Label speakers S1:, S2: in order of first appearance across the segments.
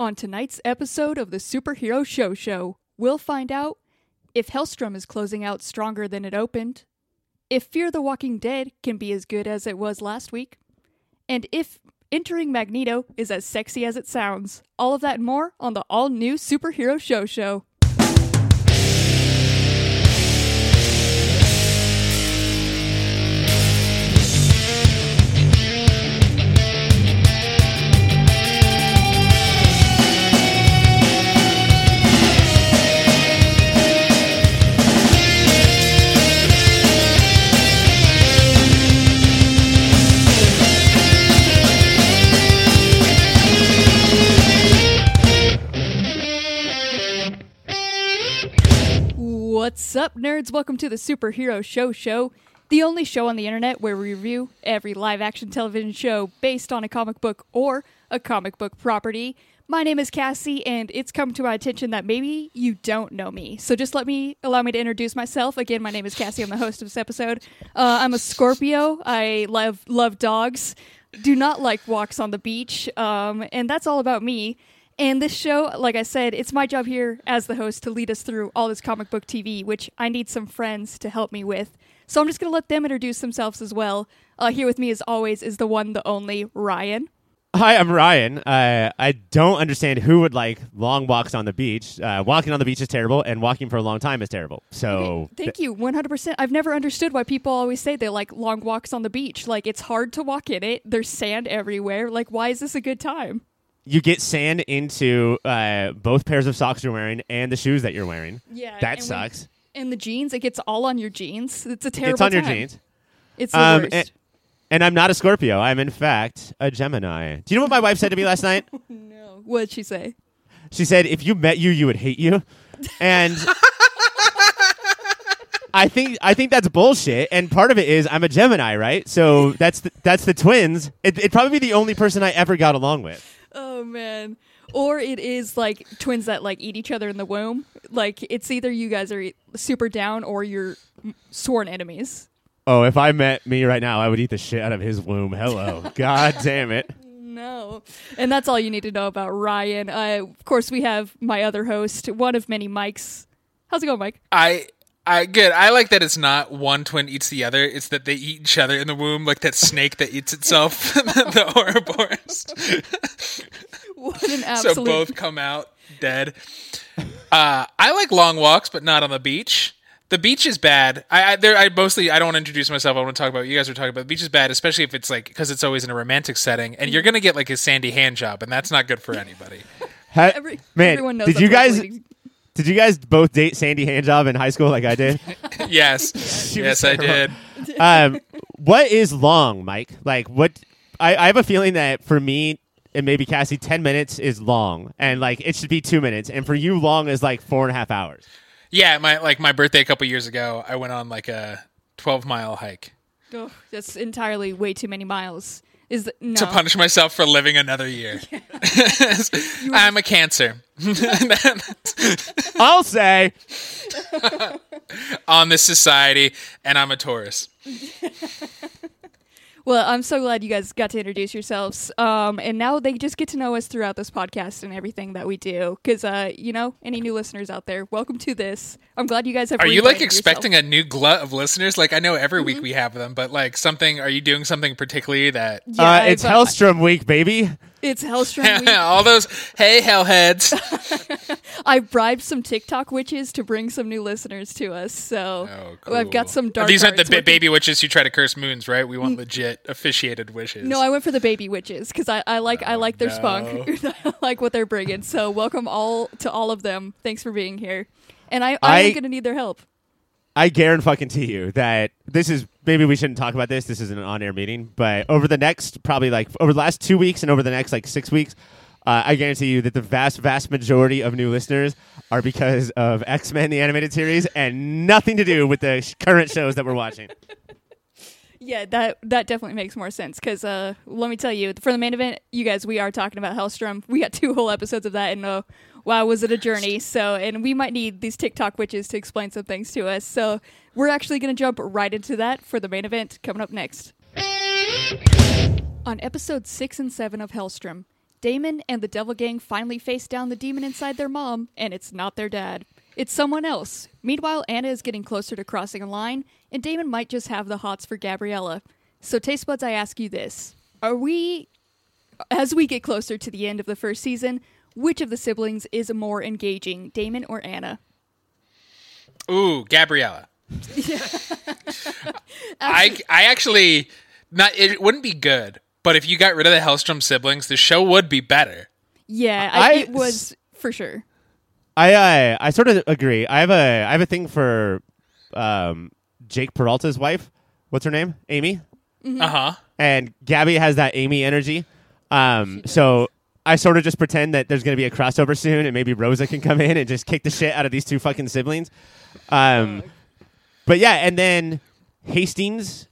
S1: On tonight's episode of the Superhero Show Show, we'll find out if Helstrom is closing out stronger than it opened, if Fear the Walking Dead can be as good as it was last week, and if entering Magneto is as sexy as it sounds. All of that and more on the all new Superhero Show Show. What's up, nerds? Welcome to the Superhero Show Show, the only show on the internet where we review every live action television show based on a comic book or a comic book property. My name is Cassie, and it's come to my attention that maybe you don't know me. So just let me allow me to introduce myself. Again, my name is Cassie. I'm the host of this episode. Uh, I'm a Scorpio. I love love dogs. Do not like walks on the beach, um, and that's all about me. And this show, like I said, it's my job here as the host to lead us through all this comic book TV, which I need some friends to help me with. So I'm just going to let them introduce themselves as well. Uh, here with me, as always, is the one, the only Ryan.
S2: Hi, I'm Ryan. Uh, I don't understand who would like long walks on the beach. Uh, walking on the beach is terrible, and walking for a long time is terrible. So,
S1: Okay, thank you, 100%. I've never understood why people always say they like long walks on the beach. Like, it's hard to walk in it, there's sand everywhere. Like, why is this a good time?
S2: You get sand into uh, both pairs of socks you're wearing and the shoes that you're wearing.
S1: Yeah.
S2: That
S1: and when-
S2: sucks.
S1: and the jeans, it gets all on your jeans. It's a terrible
S2: It's on your jeans.
S1: It's the
S2: Um,
S1: worst.
S2: and, and I'm not a Scorpio. I'm in fact a Gemini. Do you know what my wife said to me last night?
S1: no. What'd she say?
S2: She said, "If you met you, you would hate you," and I think I think that's bullshit. And part of it is I'm a Gemini, right? So that's the, that's the twins. It, it'd probably be the only person I ever got along with.
S1: Oh man. Or it is like twins that like eat each other in the womb. Like it's either you guys are super down or you're sworn enemies.
S2: Oh, if I met me right now, I would eat the shit out of his womb. Hello, god damn it.
S1: No. And that's all you need to know about Ryan. Uh, of course, we have my other host, one of many Mikes. How's it going, Mike?
S3: I I good. I like that it's not one twin eats the other. It's that they eat each other in the womb, like that snake that eats itself, the Ouroboros.
S1: What an
S3: so both come out dead. Uh, I like long walks, but not on the beach. The beach is bad. I, I there. I mostly. I don't want to introduce myself. I want to talk about what you guys are talking about. The beach is bad, especially if it's like because it's always in a romantic setting, and you're gonna get like a sandy hand job, and that's not good for anybody.
S2: Ha-
S1: Every-
S2: Man,
S1: everyone knows
S2: did you guys
S1: leading-
S2: did you guys both date Sandy Handjob in high school like I did?
S3: yes,
S2: She was
S3: yes, I did.
S2: um, what is long, Mike? Like what? I, I have a feeling that for me and maybe Cassie, ten minutes is long, and like it should be two minutes, and for you, long is like four and a half hours.
S3: Yeah, my like my birthday a couple years ago, I went on like a 12 mile hike
S1: Oh, that's entirely way too many miles. Is th- no.
S3: to punish myself for living another year. I'm a cancer
S2: I'll say
S3: on this society, and I'm a Taurus.
S1: Well, I'm so glad you guys got to introduce yourselves. Um, and now they just get to know us throughout this podcast and everything that we do. Because, uh, you know, any new listeners out there, welcome to this. I'm glad you guys have.
S3: Are you like expecting
S1: yourself.
S3: a new glut of listeners? Like I know every
S1: Mm-hmm.
S3: week we have them, but like something. Are you doing something particularly that?
S1: Yeah,
S2: uh, it's
S1: I've-
S2: Helstrom week, baby.
S1: It's Helstrom week.
S3: All those hey hellheads.
S1: I bribed some TikTok witches to bring some new listeners to us. So
S3: Oh,
S1: I've got some dark.
S3: These aren't the
S1: arts
S3: ba- baby witches who try to curse moons, right? We want legit officiated wishes.
S1: No, I went for the baby witches because I, I like I oh, like their spunk. I like what they're bringing. So welcome all to all of them. Thanks for being here. And I, I,
S2: I-
S1: am gonna need their help.
S2: I guarantee fucking to you that this is maybe we shouldn't talk about this. This isn't an on-air meeting, but over the next probably like over the last two weeks and over the next like six weeks, uh, I guarantee you that the vast vast majority of new listeners are because of X Men the animated series and nothing to do with the current shows that we're watching.
S1: Yeah, that that definitely makes more sense because uh, let me tell you, for the main event, you guys, we are talking about Helstrom. We got two whole episodes of that, and uh, wow, was it a journey? So, and we might need these TikTok witches to explain some things to us. So, we're actually going to jump right into that for the main event coming up next. On episode six and seven of Helstrom, Damon and the Devil Gang finally face down the demon inside their mom, and it's not their dad. It's someone else. Meanwhile, Anna is getting closer to crossing a line, and Damon might just have the hots for Gabriella. So, Taste Buds, I ask you this. Are we, as we get closer to the end of the first season, which of the siblings is more engaging, Damon or Anna?
S3: Ooh, Gabriella. I I actually not it wouldn't be good, but if you got rid of the Helstrom siblings, the show would be better.
S1: Yeah, I,
S2: I-
S1: it was for sure.
S2: I uh, I sort of agree. I have a I have a thing for um, Jake Peralta's wife. What's her name? Amy.
S1: Mm-hmm.
S3: Uh huh.
S2: And Gabby has that Amy energy. Um, so I sort of just pretend that there's going to be a crossover soon, and maybe Rosa can come in and just kick the shit out of these two fucking siblings. Um, but yeah, and then Hastings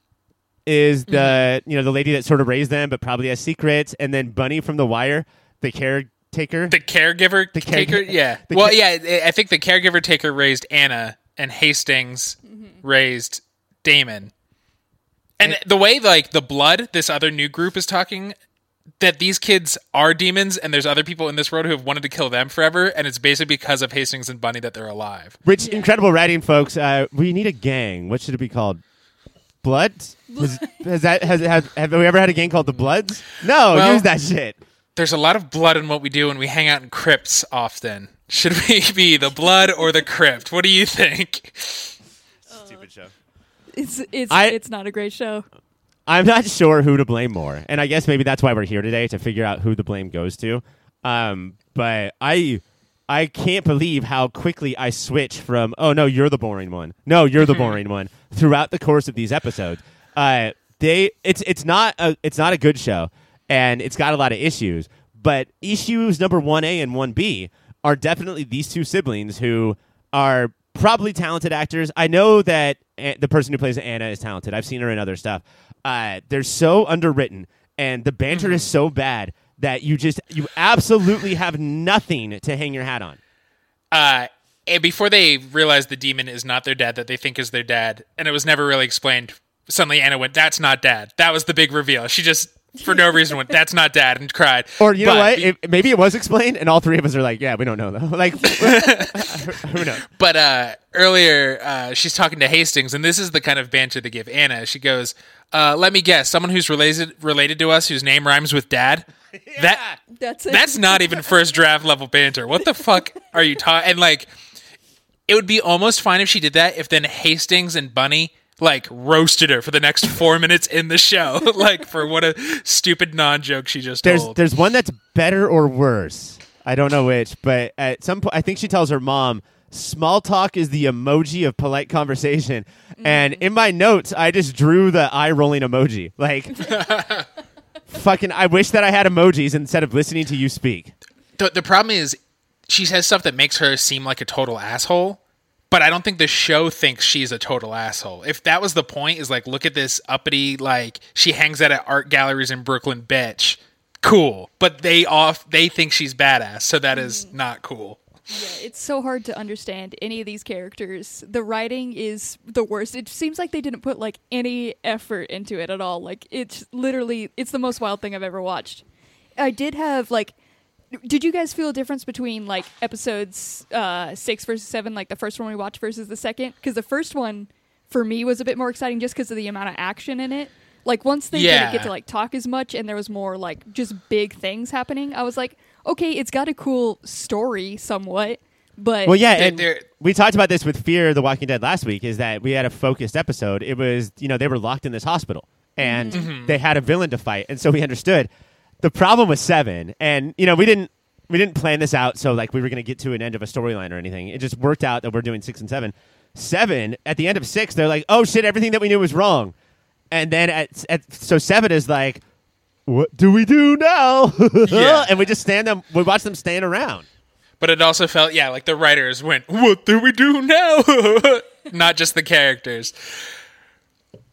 S2: is the
S3: Mm-hmm.
S2: you know the lady that sort of raised them, but probably has secrets. And then Bunny from The Wire, the caretaker.
S3: The caregiver
S2: The
S3: taker,
S2: careg-
S3: yeah.
S2: the
S3: well,
S2: ca-
S3: yeah. I think the caregiver taker raised Anna, and Hastings raised Damon. And the way like the blood, this other new group is talking that these kids are demons, and there's other people in this world who have wanted to kill them forever, and it's basically because of Hastings and Bunny that they're alive.
S2: Rich, incredible writing, folks. Uh, we need a gang. What should it be called? Bloods? Has, has that has, has have we ever had a gang called the Bloods? No,
S3: Well-
S2: use that shit.
S3: There's a lot of blood in what we do, and we hang out in crypts often. Should we be the blood or the crypt? What do you think?
S2: Stupid show.
S1: It's it's
S2: I-
S1: it's not a great show.
S2: I'm not sure who to blame more, and I guess maybe that's why we're here today to figure out who the blame goes to. Um, but I, I can't believe how quickly I switch from oh no you're the boring one, no you're the boring one throughout the course of these episodes. Uh, they it's it's not a it's not a good show, and it's got a lot of issues. But issues number one A and one B are definitely these two siblings who are probably talented actors. I know that the person who plays Anna is talented. I've seen her in other stuff. Uh, they're so underwritten, and the banter is so bad that you just you absolutely have nothing to hang your hat on.
S3: uh, and before they realize the demon is not their dad that they think is their dad, and it was never really explained. Suddenly, Anna went, "That's not dad." That was the big reveal. She just, for no reason, went, "That's not dad," and cried.
S2: Or you know what? It, maybe it was explained, and all three of us are like, "Yeah, we don't know though." Like, who knows?
S3: But uh, earlier, uh, she's talking to Hastings, and this is the kind of banter they give Anna. She goes, uh, "Let me guess, someone who's related related to us, whose name rhymes with dad." That
S1: That's it.
S3: that's not even first draft level banter. What the fuck are you talking? And like, it would be almost fine if she did that. If then Hastings and Bunny like roasted her for the next four minutes in the show, like for what a stupid non joke she just
S2: There's
S3: told.
S2: there's one that's better or worse. I don't know which, but at some point, I think she tells her mom, "Small talk is the emoji of polite conversation." Mm-hmm. And in my notes, I just drew the eye rolling emoji. Like, fucking, I wish that I had emojis instead of listening to you speak.
S3: the, the problem is she says stuff that makes her seem like a total asshole but i don't think the show thinks she's a total asshole if that was the point is like look at this uppity like she hangs out at art galleries in brooklyn bitch cool but they off they think she's badass so that is mm. not cool
S1: Yeah, it's so hard to understand any of these characters. The writing is the worst. It seems like they didn't put like any effort into it at all. Like it's literally it's the most wild thing I've ever watched. I did have like did you guys feel a difference between like episodes uh 6 versus 7 like the first one we watched versus the second? Cuz the first one for me was a bit more exciting just because of the amount of action in it. Like once they
S3: Yeah.
S1: didn't get to like talk as much and there was more like just big things happening, I was like, okay, it's got a cool story somewhat, but
S2: Well, yeah,
S3: They're-
S2: and
S3: they're-
S2: we talked about this with Fear the Walking Dead last week. Is that we had a focused episode. It was you know they were locked in this hospital and
S3: Mm-hmm.
S2: they had a villain to fight, and so we understood. The problem was seven, and you know we didn't we didn't plan this out so like we were going to get to an end of a storyline or anything. It just worked out that we're doing six and seven. Seven at the end of six, they're like, oh shit, everything that we knew was wrong, and then at, at so seven is like. What do we do now?
S3: Yeah.
S2: and we just stand them. We watch them stand around.
S3: but it also felt yeah like the writers went what do we do now not just the characters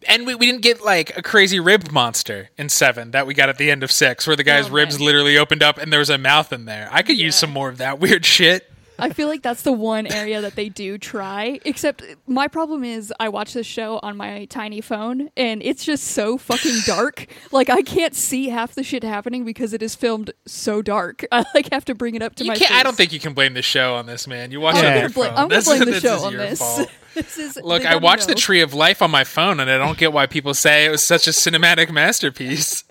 S3: and we, we didn't get like a crazy rib monster in seven that we got at the end of six where the guy's
S1: Oh,
S3: ribs literally opened up and there was a mouth in there. I could use some more of that weird shit
S1: I feel like that's the one area that they do try. Except my problem is I watch this show on my tiny phone and it's just so fucking dark. like I can't see half the shit happening because it is filmed so dark. I like have to bring it up to
S3: You
S1: my
S3: can't. I don't think you can blame the show on this, man. You watch
S1: I'm
S3: it on your
S1: gonna,
S3: phone.
S1: I'm gonna
S3: This-
S1: blame the
S3: this
S1: show
S3: is
S1: on
S3: your
S1: this.
S3: fault.
S1: this is
S3: Look, I
S1: gotta
S3: watched the. Tree of Life on my phone, and I don't get why people say it was such a cinematic masterpiece.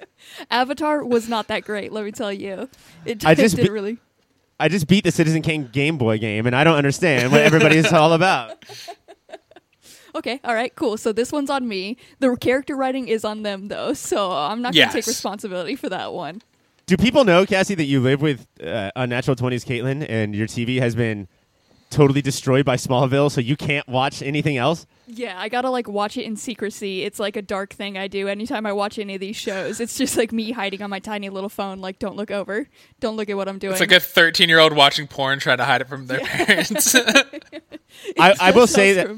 S1: Avatar was not that great. Let me tell you, it,
S2: I
S1: it
S2: just
S1: did
S2: be-
S1: really.
S2: I just beat the Citizen Kane Game Boy game, and I don't understand what everybody's all about.
S1: Okay, all right, cool. So this one's on me. The character writing is on them, though, so I'm not gonna take responsibility for that one.
S2: Do people know, Cassie, that you live with uh, Unnatural 20s Caitlin, and your TV has been totally destroyed by Smallville, so you can't watch anything else?
S1: Yeah, I gotta like watch it in secrecy. It's like a dark thing I do anytime I watch any of these shows. It's just like me hiding on my tiny little phone, like don't look over, don't look at what I'm doing.
S3: It's like a 13 year old watching porn trying to hide it from their parents.
S2: I, I will say that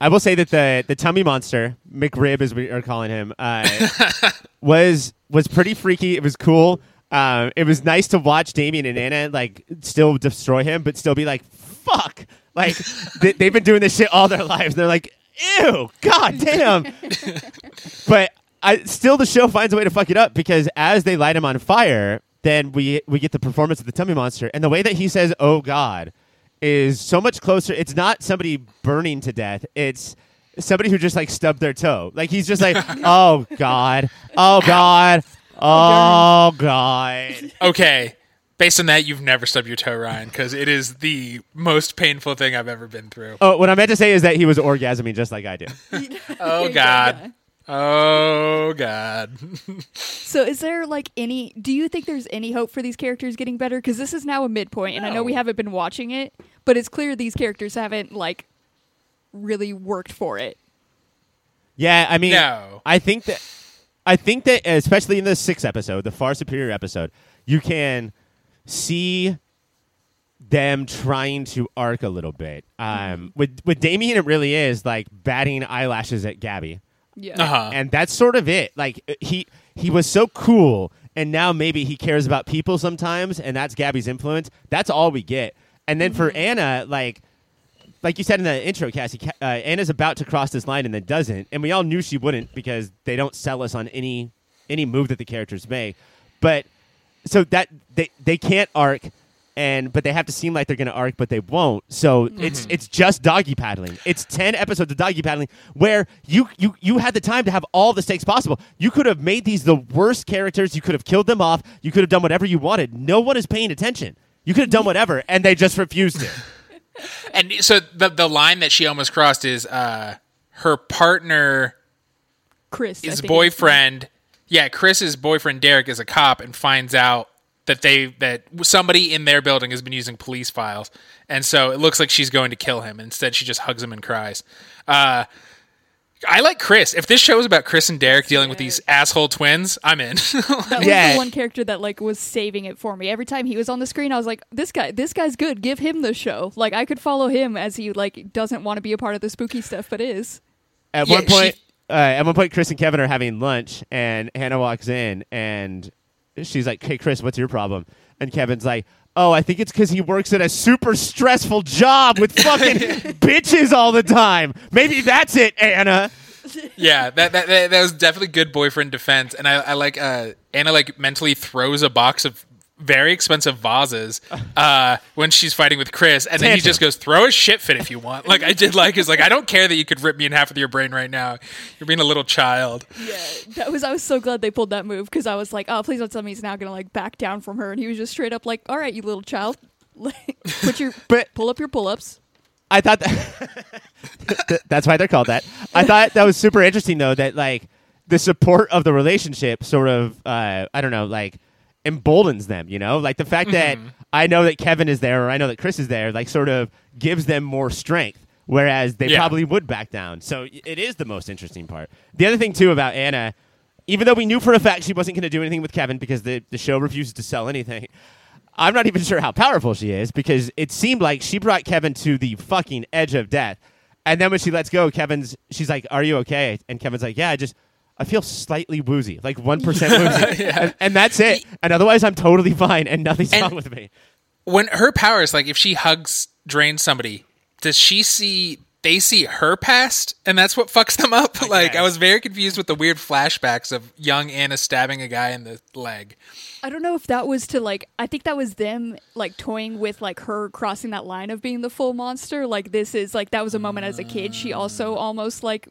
S2: I will say that the the tummy monster McRib, as we are calling him, uh, was was pretty freaky. It was cool. Um, it was nice to watch Damien and Anna like still destroy him, but still be like, "Fuck!" Like they, they've been doing this shit all their lives. They're like, "Ew, god damn." but I still the show finds a way to fuck it up because as they light him on fire, then we we get the performance of the tummy monster, and the way that he says, "Oh God." is so much closer. It's not somebody burning to death. It's somebody who just like stubbed their toe. Like he's just like, oh god, oh god, oh god.
S3: okay. Based on that, you've never stubbed your toe, Ryan, because it is the most painful thing I've ever been through.
S2: Oh, what I meant to say is that he was orgasming just like I do.
S3: Oh, God. Oh, God.
S1: So, is there like any? Do you think there's any hope for these characters getting better? Because this is now a midpoint, and I know we haven't been watching it, but it's clear these characters haven't like really worked for it.
S2: Yeah, I mean,
S3: No.
S2: I think that I think that especially in the sixth episode, the far superior episode, you can see them trying to arc a little bit. Um, with with Damien, it really is like batting eyelashes at Gabby.
S1: Yeah.
S3: Uh-huh.
S2: and that's sort of it. Like he he was so cool, and now maybe he cares about people sometimes, and that's Gabby's influence. That's all we get. And then for Anna, like like you said in the intro, Cassie, uh, Anna's about to cross this line and then doesn't, and we all knew she wouldn't because they don't sell us on any any move that the characters make. But so that they they can't arc. And but they have to seem like they're going to arc, but they won't. So it's it's just doggy paddling. It's ten episodes of doggy paddling where you you you had the time to have all the stakes possible. You could have made these the worst characters. You could have killed them off. You could have done whatever you wanted. No one is paying attention. You could have done whatever, and they just refused it.
S3: And so the, the line that she almost crossed is uh, her partner
S1: Chris, I
S3: his
S1: think.
S3: boyfriend yeah chris's boyfriend derek is a cop and finds out that they that somebody in their building has been using police files and so it looks like she's going to kill him instead she just hugs him and cries uh I like Chris. If this show is about Chris and Derek dealing with these asshole twins, I'm in.
S1: That was
S2: Yeah.
S1: the one character that like was saving it for me. Every time he was on the screen, I was like, "This guy, this guy's good. Give him the show." Like I could follow him as he like doesn't want to be a part of the spooky stuff, but is.
S2: At
S3: Yeah,
S2: one point,
S3: she-
S2: uh, at one point, Chris and Kevin are having lunch, and Hannah walks in, and she's like, "Hey, Chris, what's your problem?" And Kevin's like, "Oh, I think it's because he works at a super stressful job with fucking bitches all the time. Maybe that's it, Anna."
S3: yeah, that, that that that was definitely good boyfriend defense. And I, I like uh, Anna like mentally throws a box of very expensive vases uh, when she's fighting with Chris, and then he just goes, "Throw a shit fit if you want." Like I did, like is like I don't care that you could rip me in half with your brain right now. You're being a little child.
S1: Yeah, that was. I was so glad they pulled that move because I was like, "Oh, please don't tell me he's now gonna like back down from her." And he was just straight up like, "All right, you little child, like, put your
S2: But-
S1: pull up your pull ups."
S2: I thought that that's why they're called that. I thought that was super interesting though that like the support of the relationship sort of uh, I don't know like emboldens them. You know, like the fact that mm-hmm. I know that Kevin is there or I know that Chris is there, like sort of gives them more strength. Whereas they
S3: Yeah.
S2: probably would back down. So it is the most interesting part. The other thing too about Anna, even though we knew for a fact she wasn't going to do anything with Kevin because the the show refuses to sell anything. I'm not even sure how powerful she is because it seemed like she brought Kevin to the fucking edge of death. And then when she lets go, Kevin's she's like, "Are you okay?" And Kevin's like, "Yeah, I just I feel slightly woozy, like one percent woozy, and, and that's it. And otherwise, I'm totally fine, and nothing's
S3: And-
S2: wrong with me."
S3: when her powers, like if she hugs, drains somebody, does she see? They see her past, and that's what fucks them up. like I was very confused with the weird flashbacks of young Anna stabbing a guy in the leg.
S1: I don't know if that was to like. I think that was them like toying with like her crossing that line of being the full monster. Like this is like that was a moment as a kid. She also almost like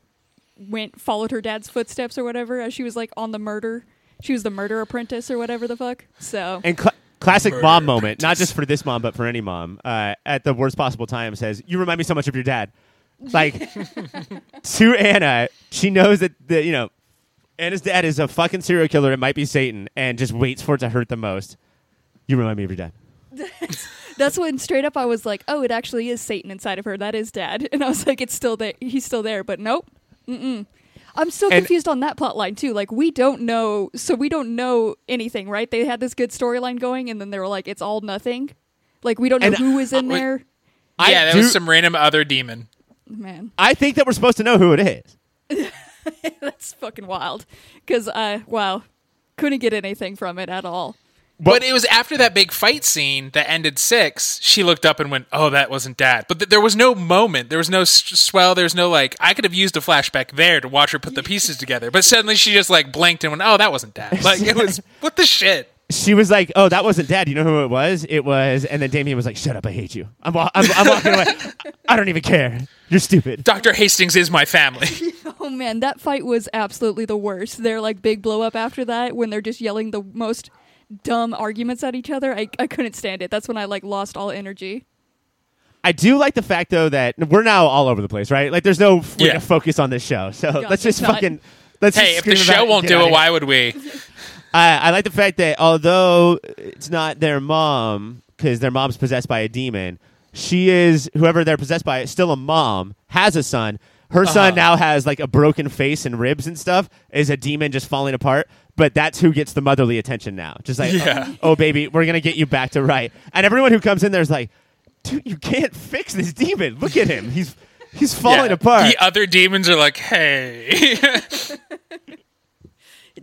S1: went followed her dad's footsteps or whatever as she was like on the murder. She was the murder apprentice or whatever the fuck. So
S2: And cl- classic
S3: Murder
S2: mom moment, not just for this mom, but for any mom, uh, at the worst possible time says, You remind me so much of your dad. Like, to Anna, she knows that, the, you know, Anna's dad is a fucking serial killer. It might be Satan, and just waits for it to hurt the most. You remind me of your dad.
S1: that's when straight up I was like, oh, it actually is Satan inside of her. That is dad. And I was like, it's still there. He's still there. But nope. Mm-mm. I'm so
S2: And-
S1: confused on that plot line too. Like we don't know, so we don't know anything, right? They had this good storyline going, and then they were like, it's all nothing. Like we don't know
S2: And-
S1: who is in
S3: uh,
S1: there.
S2: I
S3: yeah, that
S2: do-
S3: was some random other demon.
S1: Man,
S2: I think that we're supposed to know who it is.
S1: that's fucking wild. Because uh, wow, couldn't get anything from it at all.
S3: But it was after that big fight scene that ended six. She looked up and went, "Oh, that wasn't Dad." But th- there was no moment. There was no s- swell. There was no like. I could have used a flashback there to watch her put the pieces together. But suddenly she just like blinked and went, "Oh, that wasn't Dad." Like it was what the shit.
S2: She was like, "Oh, that wasn't dad." You know who it was? It was, and then Damien was like, "Shut up, I hate you. I'm, wa- I'm, I'm walking away. I don't even care. You're stupid."
S3: Doctor Hastings is my family.
S1: Oh man, that fight was absolutely the worst. Their like big blow up after that when they're just yelling the most dumb arguments at each other. I, I couldn't stand it. That's when I like lost all energy.
S2: I do like the fact though that we're now all over the place, right? Like, there's no way
S3: Yeah.
S2: to focus on this show. So
S1: God,
S2: let's just fucking let's.
S3: hey,
S2: just
S3: if the
S2: scream about
S3: show won't do it, why would we?
S2: I, I like the fact that although it's not their mom because their mom's possessed by a demon, she is whoever they're possessed by still a mom, has a son. Her son
S3: Uh-huh.
S2: now has like a broken face and ribs and stuff. Is a demon just falling apart? But that's who gets the motherly attention now. Just like,
S3: Yeah.
S2: oh, oh, baby, we're gonna get you back to right. And everyone who comes in there is like, dude, you can't fix this demon. Look at him. He's he's falling
S3: Yeah.
S2: apart.
S3: The other demons are like, "Hey."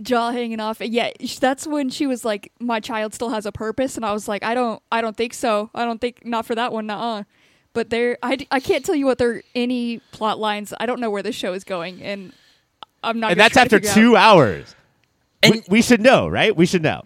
S1: Jaw hanging off. Yeah, that's when she was like, "My child still has a purpose," and I was like, "I don't, I don't think so. I don't think not for that one, uh." But there, I, d- I can't tell you what there any plot lines. I don't know where this show is going, and I'm not.
S2: and that's
S1: try to
S2: after
S1: figure out-
S2: two hours.
S3: And-
S2: we, we should know, right? We should know.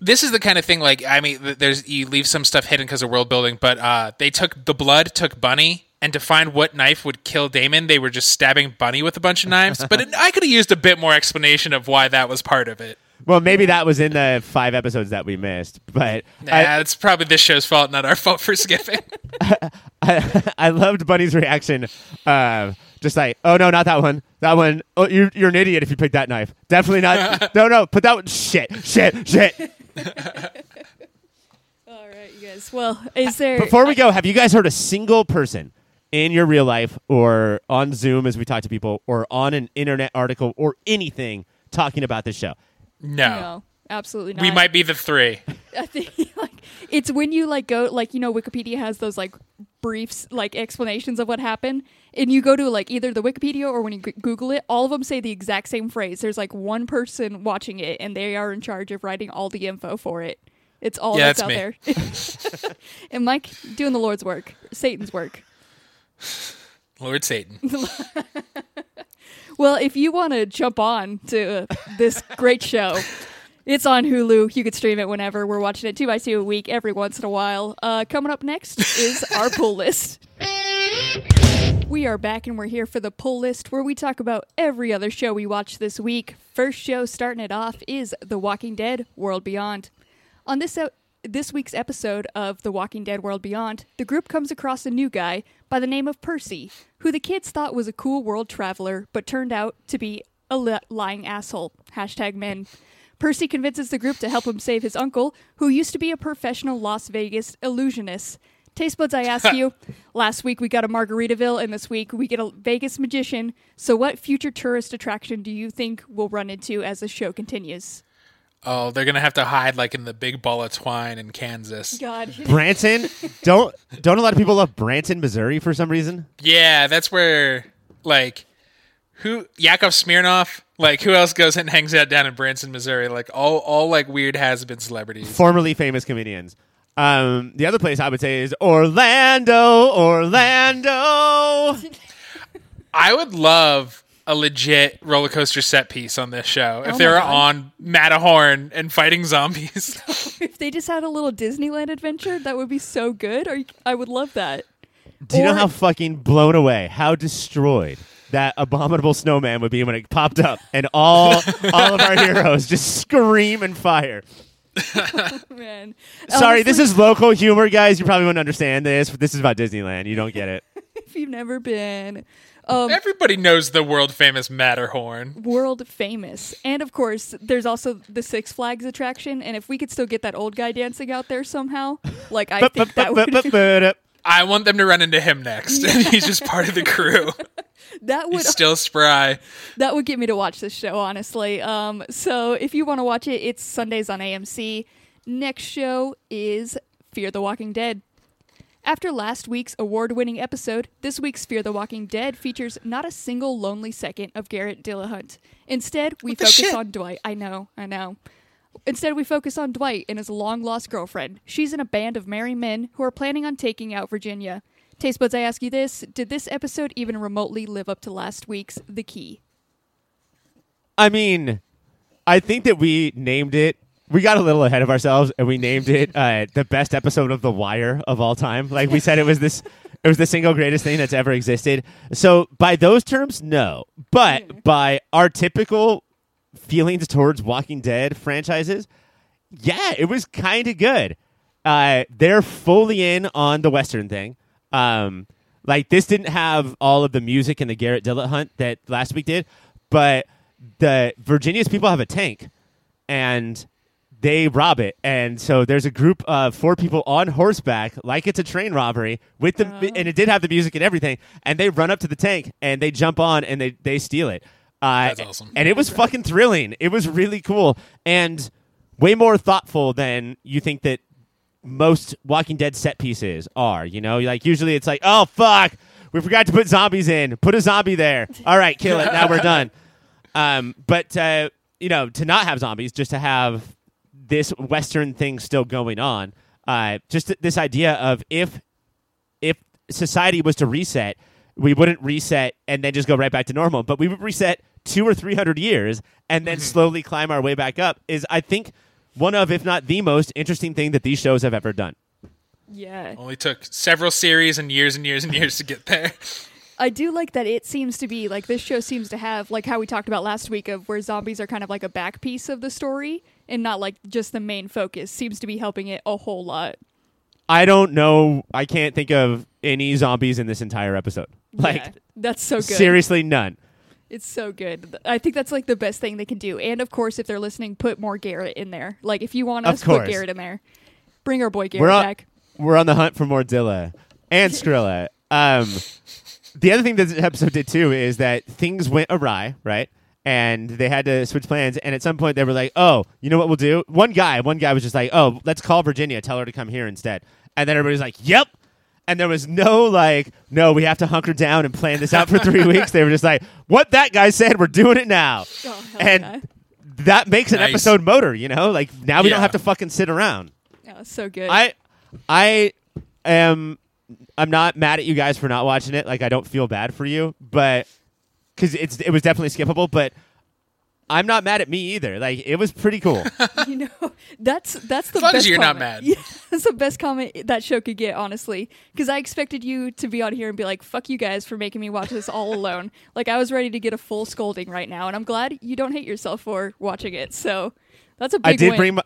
S3: this is the kind of thing like i mean there's you leave some stuff hidden because of world building but uh they took the blood took bunny and to find what knife would kill damon they were just stabbing bunny with a bunch of knives but it, i could have used a bit more explanation of why that was part of it
S2: Well, maybe that was in the five episodes that we missed, but
S3: nah,
S2: I,
S3: it's probably this show's fault not our fault for skipping
S2: I, I loved Bunny's reaction. Uh, just like, oh no, not that one. That one. Oh, you're you're an idiot if you pick that knife. Definitely not. no, no, put that one. Shit, shit, shit.
S1: All right, you guys. Well, is there
S2: Before we go, have you guys heard a single person in your real life or on Zoom as we talk to people or on an internet article or anything talking about this show?
S3: No,
S1: No, absolutely not.
S3: we might be the three
S1: I think like it's when you like go like you know Wikipedia has those like briefs like explanations of what happened, and you go to like either the Wikipedia or when you g- Google it, all of them say the exact same phrase. There's like one person watching it, and they are in charge of writing all the info for it. It's all
S3: Yeah,
S1: that's, out
S3: that's
S1: there. and Mike doing the Lord's work, Satan's work.
S3: lord satan
S1: Well, if you want to jump on to this great show, it's on Hulu. You could stream it whenever. We're watching it two by two a week, every once in a while. Uh, coming up next is our pull list. We are back and we're here for the pull list where we talk about every other show we watched this week. First show starting it off is The Walking Dead World Beyond. On this this week's episode of The Walking Dead World Beyond, the group comes across a new guy by the name of Percy, who the kids thought was a cool world traveler, but turned out to be a li- lying asshole. Hashtag men. Percy convinces the group to help him save his uncle, who used to be a professional Las Vegas illusionist. Taste buds, I ask you. Last week we got a Margaritaville, and this week we get a Vegas magician. So, what future tourist attraction do you think we'll run into as the show continues?
S3: Oh they're gonna have to hide like in the big ball of twine in kansas
S1: God.
S2: Branson, don't don't a lot of people love Branson, Missouri for some reason?
S3: yeah that's where like who yakov smirnoff like who else goes and hangs out down in branson missouri like all all like weird has been celebrities
S2: Formerly famous comedians. Um, the other place I would say is Orlando, Orlando.
S3: I would love a legit roller coaster set piece on this show oh if
S1: Oh
S3: they
S1: my
S3: were
S1: God.
S3: on Matterhorn and fighting zombies.
S1: if they just had a little Disneyland adventure, that would be so good. Or I would love that.
S2: Do you know how fucking blown away, how destroyed that abominable snowman would be when it popped up and all all of our heroes just scream and fire?
S1: Man,
S2: Sorry, this
S1: Honestly,
S2: is local humor, guys. You probably wouldn't understand this, but this is about Disneyland. You don't get it.
S1: if you've never been. Um,
S3: Everybody knows the world famous Matterhorn.
S1: world famous. And of course, there's also the Six Flags attraction. And if we could still get that old guy dancing out there somehow, like I think that would
S3: I want them to run into him next, and he's just part of the crew.
S1: that would
S3: He's still spry.
S1: that would get me to watch this show, honestly. Um, so if you want to watch it, it's Sundays on AMC. Next show is Fear the Walking Dead. After last week's award winning episode, this week's Fear the Walking Dead features not a single lonely second of Garrett Dillahunt. Instead, we focus
S3: shit?
S1: on Dwight. I know, I know. Instead, we focus on Dwight and his long lost girlfriend. She's in a band of merry men who are planning on taking out Virginia. Taste buds, I ask you this Did this episode even remotely live up to last week's The Key?
S2: I mean, I think that we named it. We got a little ahead of ourselves, and we named it uh, the best episode of The Wire of all time. Like we said, it was this. It was the single greatest thing that's ever existed. So by those terms, no. But by our typical feelings towards Walking Dead franchises, yeah, it was kind of good. Uh, they're fully in on the Western thing. Um, like this didn't have all of the music and the Garrett Dillahunt that last week did, but the Virginia's people have a tank, and they rob it. And so there's a group of four people on horseback, like it's a train robbery, with the and it did have the music and everything. And they run up to the tank and they jump on and they they steal it. Uh,
S3: That's awesome.
S2: And it was fucking thrilling. It was really cool and way more thoughtful than you think that most Walking Dead set pieces are. You know, like usually it's like, oh fuck, we forgot to put zombies in. Put a zombie there. All right, kill it. Now we're done. Um, but uh, you know, to not have zombies, just to have this Western thing still going on. Uh, just th- this idea of if if society was to reset, we wouldn't reset and then just go right back to normal, but we would reset two or three hundred years and then slowly climb our way back up. Is I think one of, if not the most interesting thing that these shows have ever done.
S1: Yeah.
S3: Only took several series and years and years and years to get there.
S1: I do like that it seems to be like this show seems to have like how we talked about last week of where zombies are kind of like a back piece of the story and not like just the main focus seems to be helping it a whole lot.
S2: I don't know. I can't think of any zombies in this entire episode. Like
S1: Yeah, that's so good.
S2: seriously, none.
S1: It's so good. I think that's like the best thing they can do. And of course, if they're listening, put more Garrett in there. Like if you want us, put. Garrett in there. Bring our boy Garrett
S2: We're on,
S1: back.
S2: we're on the hunt for more Dilla and Skrilla. Um, the other thing that this episode did too is that things went awry, right? And they had to switch plans. And at some point, they were like, "Oh, you know what we'll do?" One guy, one guy was just like, "Oh, let's call Virginia, tell her to come here instead." And then everybody's like, "Yep." And there was no like, "No, we have to hunker down and plan this out for three weeks." They were just like, "What that guy said, we're doing it now."
S1: Oh,
S2: and
S1: yeah.
S2: that makes an
S3: Nice.
S2: episode motor, you know? Like now we don't have to fucking sit around.
S1: Yeah, so good.
S2: I I am I'm not mad at you guys for not watching it. Like I don't feel bad for you, but cuz it's it was definitely skippable, but I'm not mad at me either. Like it was pretty cool.
S1: you know, that's that's the
S3: As long
S1: best
S3: as you're not
S1: comment.
S3: mad.
S1: Yeah, that's the best comment that show could get, honestly. Because I expected you to be on here and be like, "Fuck you guys for making me watch this all alone." like I was ready to get a full scolding right now, and I'm glad you don't hate yourself for watching it. So that's a big
S2: I did
S1: win.
S2: bring my,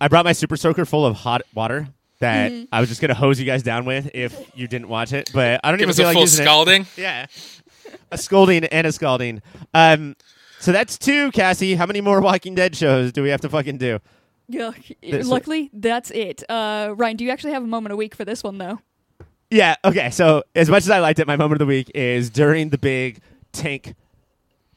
S2: I brought my super soaker full of hot water that
S1: Mm-hmm.
S2: I was just going to hose you guys down with if you didn't watch it, but I don't
S3: Give
S2: even
S3: us
S2: feel
S3: a
S2: like
S3: full
S2: using it.
S3: scalding.
S2: Yeah. A scolding and a scalding. Um so that's two, Cassie. How many more Walking Dead shows do we have to fucking do?
S1: Yeah,
S2: This-
S1: luckily that's it. Uh, Ryan, do you actually have a moment a week for this one though?
S2: Yeah. Okay. So as much as I liked it, my moment of the week is during the big tank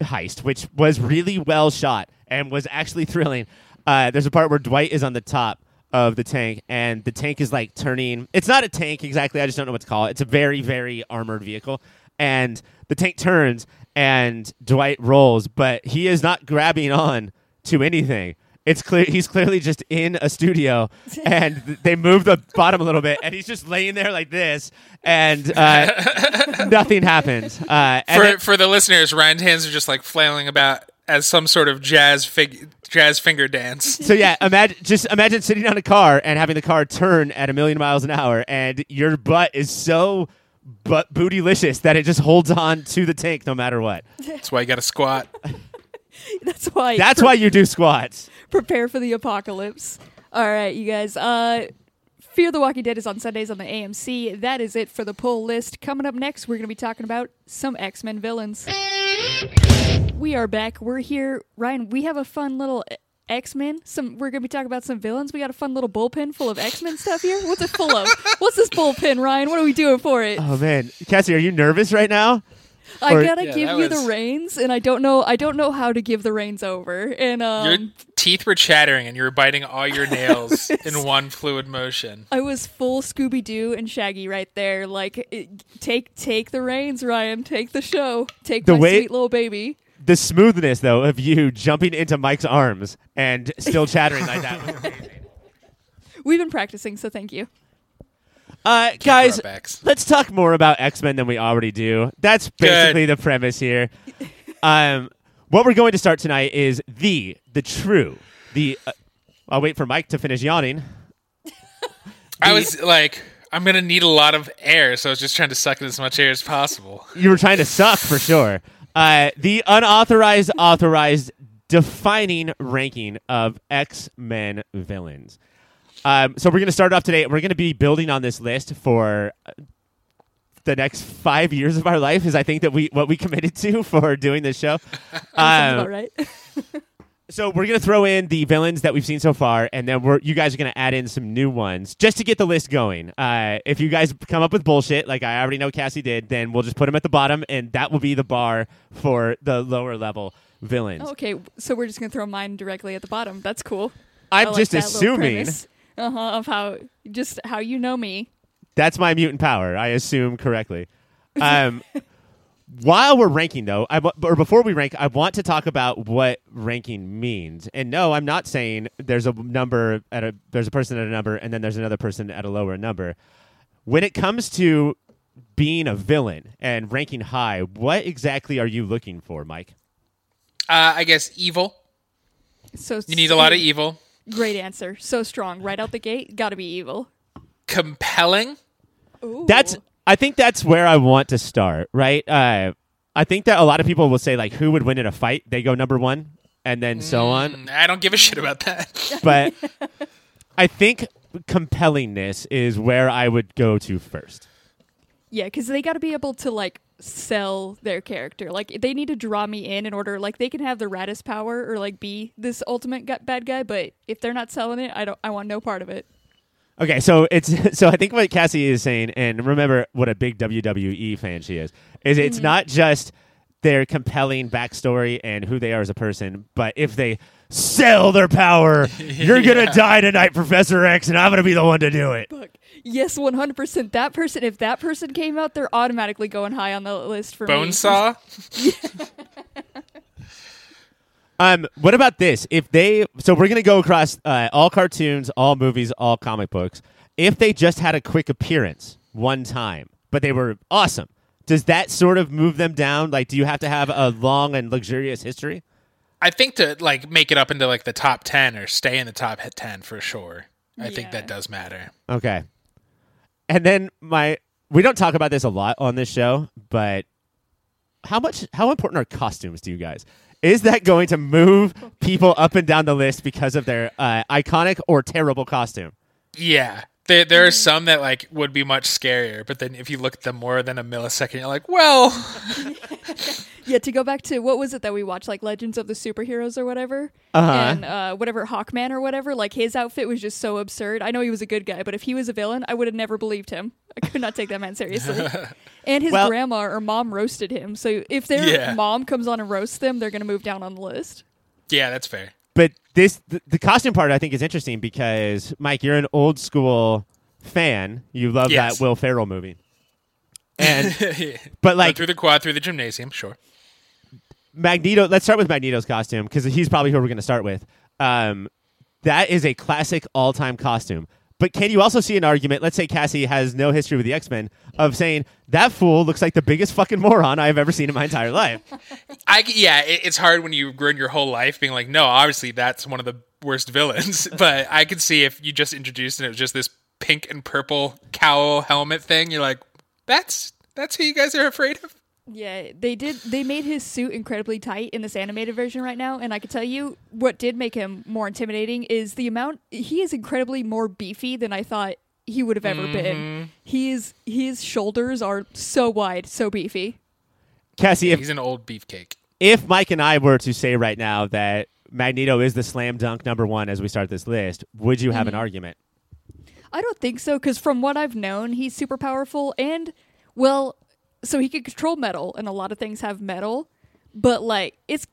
S2: heist, which was really well shot and was actually thrilling. Uh, there's a part where Dwight is on the top of the tank, and the tank is like turning. It's not a tank exactly. I just don't know what to call it. It's a very, very armored vehicle, and the tank turns, and Dwight rolls, but he is not grabbing on to anything. It's clear he's clearly just in a studio, and they move the bottom a little bit, and he's just laying there like this, and uh, nothing happens. Uh, and
S3: For
S2: then-
S3: for the listeners, Ryan's hands are just like flailing about as some sort of jazz fig- jazz finger dance.
S2: so yeah, imagine just imagine sitting on a car and having the car turn at a million miles an hour, and your butt is so butt bootylicious that it just holds on to the tank no matter what.
S3: That's why you got to squat.
S1: That's why.
S2: That's why you do squats.
S1: prepare for the apocalypse. All right, you guys. Uh, Fear the Walking Dead is on Sundays on the AMC. That is it for the pull list. Coming up next, we're going to be talking about some X Men villains. We are back. We're here, Ryan. We have a fun little X Men. Some we're going to be talking about some villains. We got a fun little bullpen full of X Men stuff here. What's it full of? What's this bullpen, Ryan? What are we doing for it?
S2: Oh man, Cassie, are you nervous right now?
S1: I
S2: or-
S1: gotta
S3: Yeah,
S1: give you
S3: was-
S1: the reins, and I don't know. I don't know how to give the reins over. And um,
S3: Your teeth were chattering and you were biting all your nails in one fluid motion.
S1: I was full Scooby Doo and Shaggy right there. Like, it, take take the reins, Ryan. Take the show. Take
S2: The
S1: my
S2: way-
S1: sweet little baby.
S2: The smoothness though of you jumping into Mike's arms and still chattering like that. was amazing.
S1: We've been practicing, so thank you.
S2: Uh, guys,
S3: backs.
S2: let's talk more about X Men than we already do. That's basically the premise here. Um, what we're going to start tonight is the the true the. Uh, I'll wait for Mike to finish yawning.
S3: I was like, I'm gonna need a lot of air, so I was just trying to suck in as much air as possible.
S2: You were trying to suck for sure. Uh, the unauthorized, authorized, defining ranking of X Men villains. Um, so we're going to start off today. We're going to be building on this list for uh, the next five years of our life. Is I think that we what we committed to for doing this show. Um,
S1: about right.
S2: so we're gonna throw in the villains that we've seen so far, and then we're you guys are gonna add in some new ones just to get the list going. Uh, if you guys come up with bullshit, like I already know Cassie did, then we'll just put them at the bottom, and that will be the bar for the lower level villains.
S1: okay, so we're just gonna throw mine directly at the bottom. That's cool.
S2: I'm
S1: like
S2: just assuming
S1: uh-huh, of how just how you know me.
S2: that's my mutant power. I assume correctly. Um, while we're ranking, though, I, or before we rank, I want to talk about what ranking means. And no, I'm not saying there's a number at a there's a person at a number, and then there's another person at a lower number. When it comes to being a villain and ranking high, what exactly are you looking for, Mike?
S3: Uh, I guess evil.
S1: So
S3: You need a lot of evil.
S1: Great answer. So strong. Right out the gate, gotta be evil.
S3: Compelling.
S1: Ooh.
S2: That's I think that's where I want to start, right? Uh, I think that a lot of people will say like, who would win in a fight? They go number one, and then so on.
S3: Mm, I don't give a shit about that.
S2: but I think compellingness is where I would go to first.
S1: Yeah, because they got to be able to like sell their character. Like they need to draw me in in order. Like they can have the raddest power or like be this ultimate gu- bad guy, but if they're not selling it, I don't. I want no part of it.
S2: Okay, so it's so I think what Cassie is saying, and remember what a big WWE fan she is, is it's mm-hmm. not just their compelling backstory and who they are as a person, but if they sell their power, you're gonna die tonight, Professor X, and I'm gonna be the one to do it.
S1: Fuck. Yes, one hundred percent. That person. If that person came out, they're automatically going high on the list for me.
S3: Bonesaw.
S2: Um, what about this? If they, so we're gonna go across uh, all cartoons, all movies, all comic books. If they just had a quick appearance one time, but they were awesome, does that sort of move them down? Like, do you have to have a long and luxurious history?
S3: I think to like make it up into like the top ten or stay in the top ten for sure. I think that does matter.
S2: Okay. And then my, we don't talk about this a lot on this show, but how much, how important are costumes to you guys? Is that going to move people up and down the list because of their uh, iconic or terrible costume?
S3: Yeah. There, there are some that like would be much scarier, but then if you look at them more than a millisecond, you're like, well,
S1: Yeah, to go back to what was it that we watched, like Legends of the Superheroes or whatever,
S2: Uh-huh.
S1: and uh, whatever Hawkman or whatever. Like his outfit was just so absurd. I know he was a good guy, but if he was a villain, I would have never believed him. I could not take that man seriously. and his
S2: Well-
S1: grandma or mom roasted him. So if their
S3: Yeah.
S1: mom comes on and roasts them, they're gonna move down on the list.
S3: yeah, that's fair.
S2: But this the, the costume part I think is interesting because Mike, you're an old school fan. You love
S3: Yes.
S2: that Will Ferrell movie, and
S3: Yeah.
S2: but
S3: Go
S2: like
S3: through the quad, through the gymnasium, sure.
S2: Magneto. Let's start with Magneto's costume because he's probably who we're going to start with. um, that is a classic all-time costume. But can you also see an argument? Let's say Cassie has no history with the X Men of saying that fool looks like the biggest fucking moron I've ever seen in my entire life.
S3: I yeah, it, it's hard when you've grown your whole life being like, no, obviously that's one of the worst villains. but I could see if you just introduced and it was just this pink and purple cowl helmet thing, you're like, that's that's who you guys are afraid of.
S1: Yeah, they did. They made his suit incredibly tight in this animated version right now, and I can tell you what did make him more intimidating is the amount. He is incredibly more beefy than I thought he would have ever been. Mm-hmm. He's his shoulders are so wide, so beefy.
S2: Cassie, if
S3: He's an old beefcake.
S2: if Mike and I were to say right now that Magneto is the slam dunk number one as we start this list, would you have an mm-hmm. argument?
S1: I don't think so, because from what I've known, he's super powerful and well, so he can control metal, and a lot of things have metal, but like it's.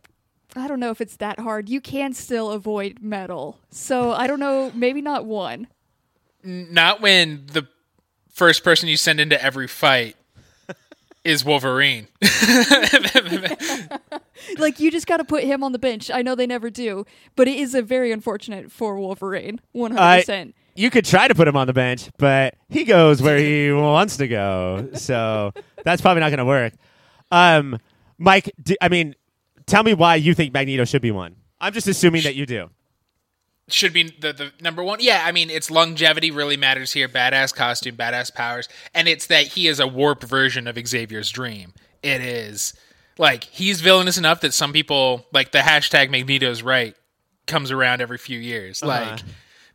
S1: I don't know if it's that hard. You can still avoid metal. So I don't know, maybe not one.
S3: Not when the first person you send into every fight is Wolverine.
S1: Like you just got to put him on the bench. I know they never do, but it is a very unfortunate for Wolverine. One hundred
S2: I-
S1: percent.
S2: You could try to put him on the bench, but he goes where he wants to go. So that's probably not going to work. Um, Mike, do, I mean, tell me why you think Magneto should be one. I'm just assuming that you do.
S3: should be the, the number one. Yeah, I mean, its longevity really matters here. Badass costume, badass powers, and it's that he is a warped version of Xavier's dream. It is like he's villainous enough that some people like the hashtag Magneto's right comes around every few years. Like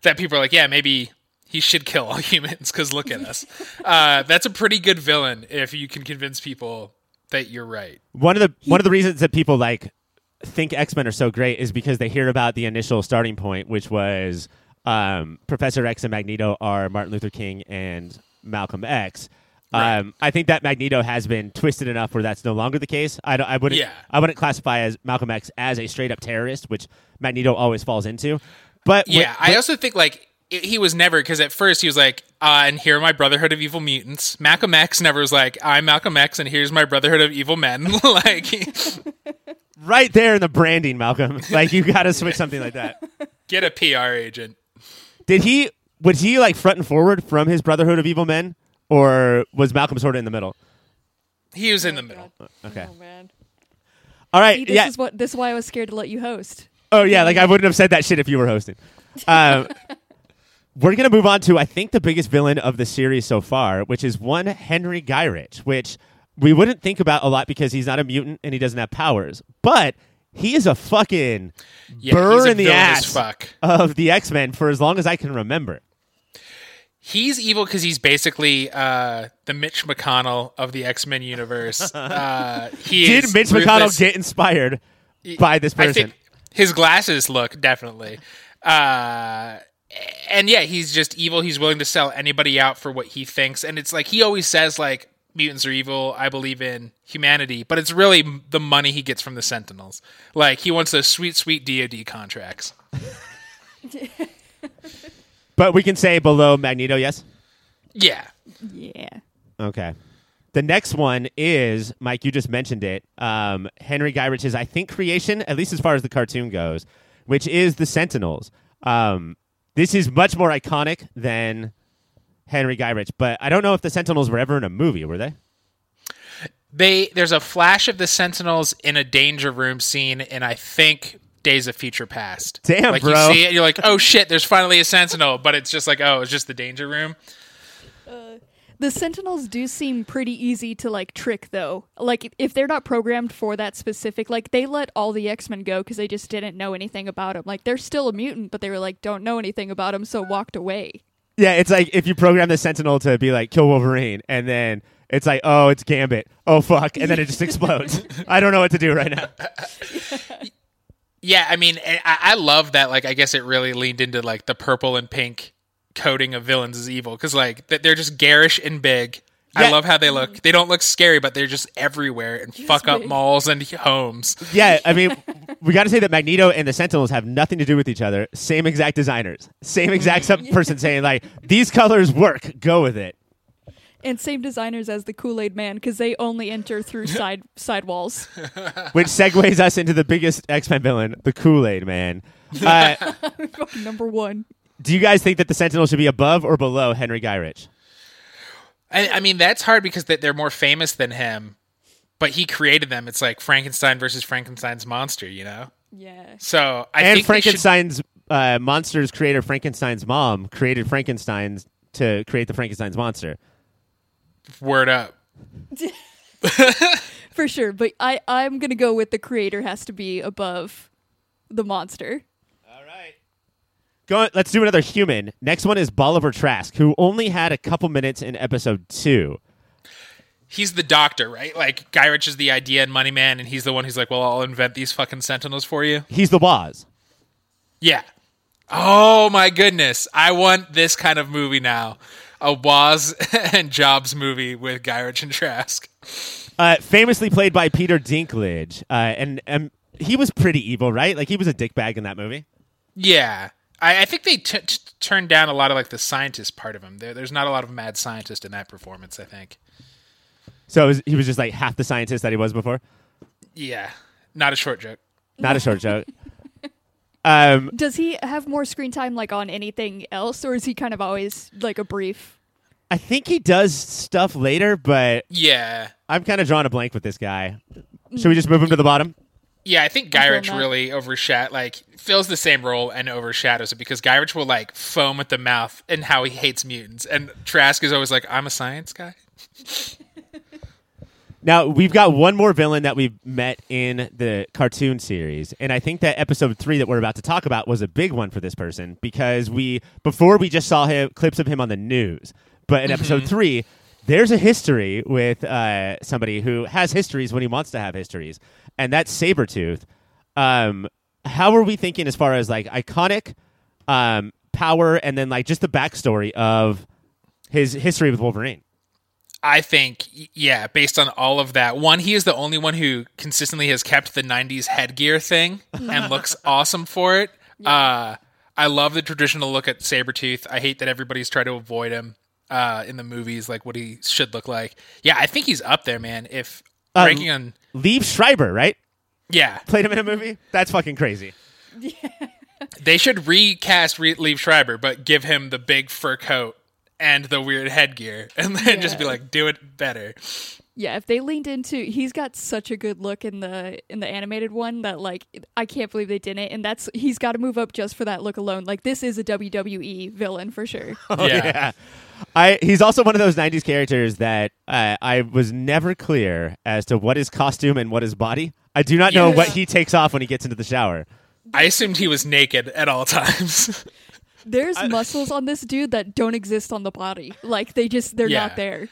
S3: that people are like, yeah, maybe he should kill all humans because look at us. uh, that's a pretty good villain if you can convince people that you're right.
S2: One of the one of the reasons that people like think X Men are so great is because they hear about the initial starting point, which was um, Professor X and Magneto are Martin Luther King and Malcolm X.
S3: Right.
S2: Um, I think that Magneto has been twisted enough where that's no longer the case. I, don't- I wouldn't.
S3: Yeah.
S2: I wouldn't classify as Malcolm X as a straight up terrorist, which Magneto always falls into. But
S3: Yeah,
S2: when-
S3: I also think like i- he was never because at first he was like, uh, and here are my Brotherhood of Evil Mutants. Malcolm X never was like, I'm Malcolm X, and here's my Brotherhood of Evil Men. like,
S2: right there in the branding, Malcolm. Like you got to switch something like that.
S3: get a PR agent.
S2: Did he? Was he like front and forward from his Brotherhood of Evil Men, or was Malcolm sort of in the middle?
S3: He was in the middle.
S2: Okay.
S1: Oh man.
S2: All right.
S1: See, this
S2: yeah.
S1: is what this is why I was scared to let you host.
S2: oh yeah. Like I wouldn't have said that shit if you were hosting. Um, we're gonna move on to I think the biggest villain of the series so far, which is one Henry Gyrich, which we wouldn't think about a lot because he's not a mutant and he doesn't have powers, but he is a fucking
S3: Yeah,
S2: burr
S3: a
S2: in the ass
S3: fuck.
S2: of the X Men for as long as I can remember.
S3: He's evil because he's basically uh, the Mitch McConnell of the X Men universe. Uh, he
S2: Did Mitch
S3: ruthless.
S2: McConnell get inspired by this
S3: I
S2: person?
S3: think his glasses look definitely. Uh, and yeah, he's just evil. He's willing to sell anybody out for what he thinks, and it's like he always says like mutants are evil. I believe in humanity, but it's really the money he gets from the Sentinels. Like he wants those sweet, sweet DoD contracts.
S2: But we can say below Magneto, yes.
S3: Yeah,
S1: Yeah.
S2: Okay. The next one is Mike. You just mentioned it. Um, Henry Gyrich's, I think, creation, at least as far as the cartoon goes, which is the Sentinels. Um, this is much more iconic than Henry Gyrich, but I don't know if the Sentinels were ever in a movie. Were they?
S3: they there's a flash of the Sentinels in a danger room scene, and I think. Days of Future Past.
S2: Damn,
S3: like
S2: bro.
S3: you see it, you're like, oh shit, there's finally a Sentinel, but it's just like, oh, it's just the danger room.
S1: Uh, The Sentinels do seem pretty easy to like trick though. Like if they're not programmed for that specific, like they let all the X-Men go because they just didn't know anything about them. Like they're still a mutant, but they were like don't know anything about them, so walked away.
S2: Yeah, it's like if you program the Sentinel to be like kill Wolverine, and then it's like, oh, it's Gambit. Oh fuck, and then it just explodes. I don't know what to do right now.
S3: Yeah, I mean, I, I love that. Like, I guess it really leaned into like the purple and pink coating of villains as evil because like they're just garish and big.
S2: Yeah.
S3: I love how they look. They don't look scary, but they're just everywhere and fuck up malls and homes.
S2: Yeah, I mean, we got to say that Magneto and the Sentinels have nothing to do with each other. Same exact designers, same exact person saying like these colors work. Go with it.
S1: And same designers as the Kool Aid Man because they only enter through side side walls.
S2: Which segues us into the biggest X Men villain, the Kool Aid Man. Uh,
S1: Number one.
S2: Do you guys think that the Sentinel should be above or below Henry Gyrich?
S3: I, I mean, that's hard because they- they're more famous than him, but he created them. It's like Frankenstein versus Frankenstein's monster, you know.
S1: Yeah.
S3: So I
S2: and
S3: think they should-
S2: Frankenstein's uh, monsters creator, Frankenstein's mom, created Frankenstein's to create the Frankenstein's monster.
S3: word up.
S1: For sure. But I, I'm going to go with the creator has to be above the monster.
S2: Go. Let's do another human. Next one is Bolivar Trask, who only had a couple minutes in episode two.
S3: He's the doctor, right? Like Gyrich is the idea and Money Man, and he's the one who's like, "Well, I'll invent these fucking Sentinels for you."
S2: He's the Woz.
S3: Yeah. Oh my goodness, I want this kind of movie now. A Woz and Jobs movie with Guy Ritchie and Trask.
S2: Uh, famously played by Peter Dinklage, uh, and and he was pretty evil, right? Like he was a dickbag in that movie.
S3: Yeah. I, I think they t- t- turned down a lot of like the scientist part of him. There, there's not a lot of mad scientist in that performance. I think.
S2: So was, he was just like half the scientist that he was before.
S3: Yeah, not a short joke.
S2: Not a short joke. Um,
S1: Does he have more screen time like on anything else, or is he kind of always like a brief?
S2: I think he does stuff later, but
S3: Yeah,
S2: I'm kind of drawing a blank with this guy. Should we just move him to the bottom?
S3: Yeah. I think Guy
S1: feeling
S3: really overshadows, like fills the same role and overshadows it because Gyrich will like foam at the mouth and how he hates mutants, and Trask is always like, "I'm a science guy."
S2: Now we've got one more villain that we've met in the cartoon series, and I think that episode three that we're about to talk about was a big one for this person because we before we just saw him clips of him on the news, but in episode mm-hmm. three, there's a history with uh, somebody who has histories when he wants to have histories, and that's Sabretooth. Um, how are we thinking as far as like iconic um, power, and then like just the backstory of his history with Wolverine?
S3: I think, yeah, based on all of that, one, he is the only one who consistently has kept the 90s headgear thing and looks awesome for it. Uh, I love the traditional look at Sabretooth. I hate that everybody's tried to avoid him uh, in the movies, like what he should look like. Yeah, I think he's up there, man. If
S2: Um,
S3: ranking on,
S2: Liev Schreiber, right?
S3: yeah,
S2: Played him in a movie. That's fucking crazy.
S3: they should recast Re- Liev Schreiber, but give him the big fur coat and the weird headgear, and then just be like, do it better.
S1: Yeah, if they leaned into, he's got such a good look in the in the animated one that like I can't believe they didn't. And that's he's got to move up just for that look alone. Like this is a WWE villain for sure.
S2: Oh,
S3: Yeah.
S2: I he's also one of those '90s characters that uh, I was never clear as to what his costume and what his body. I do not know
S3: Yes.
S2: what he takes off when he gets into the shower.
S3: I assumed he was naked at all times.
S1: There's muscles on this dude that don't exist on the body. Like they just they're
S3: Yeah.
S1: not there.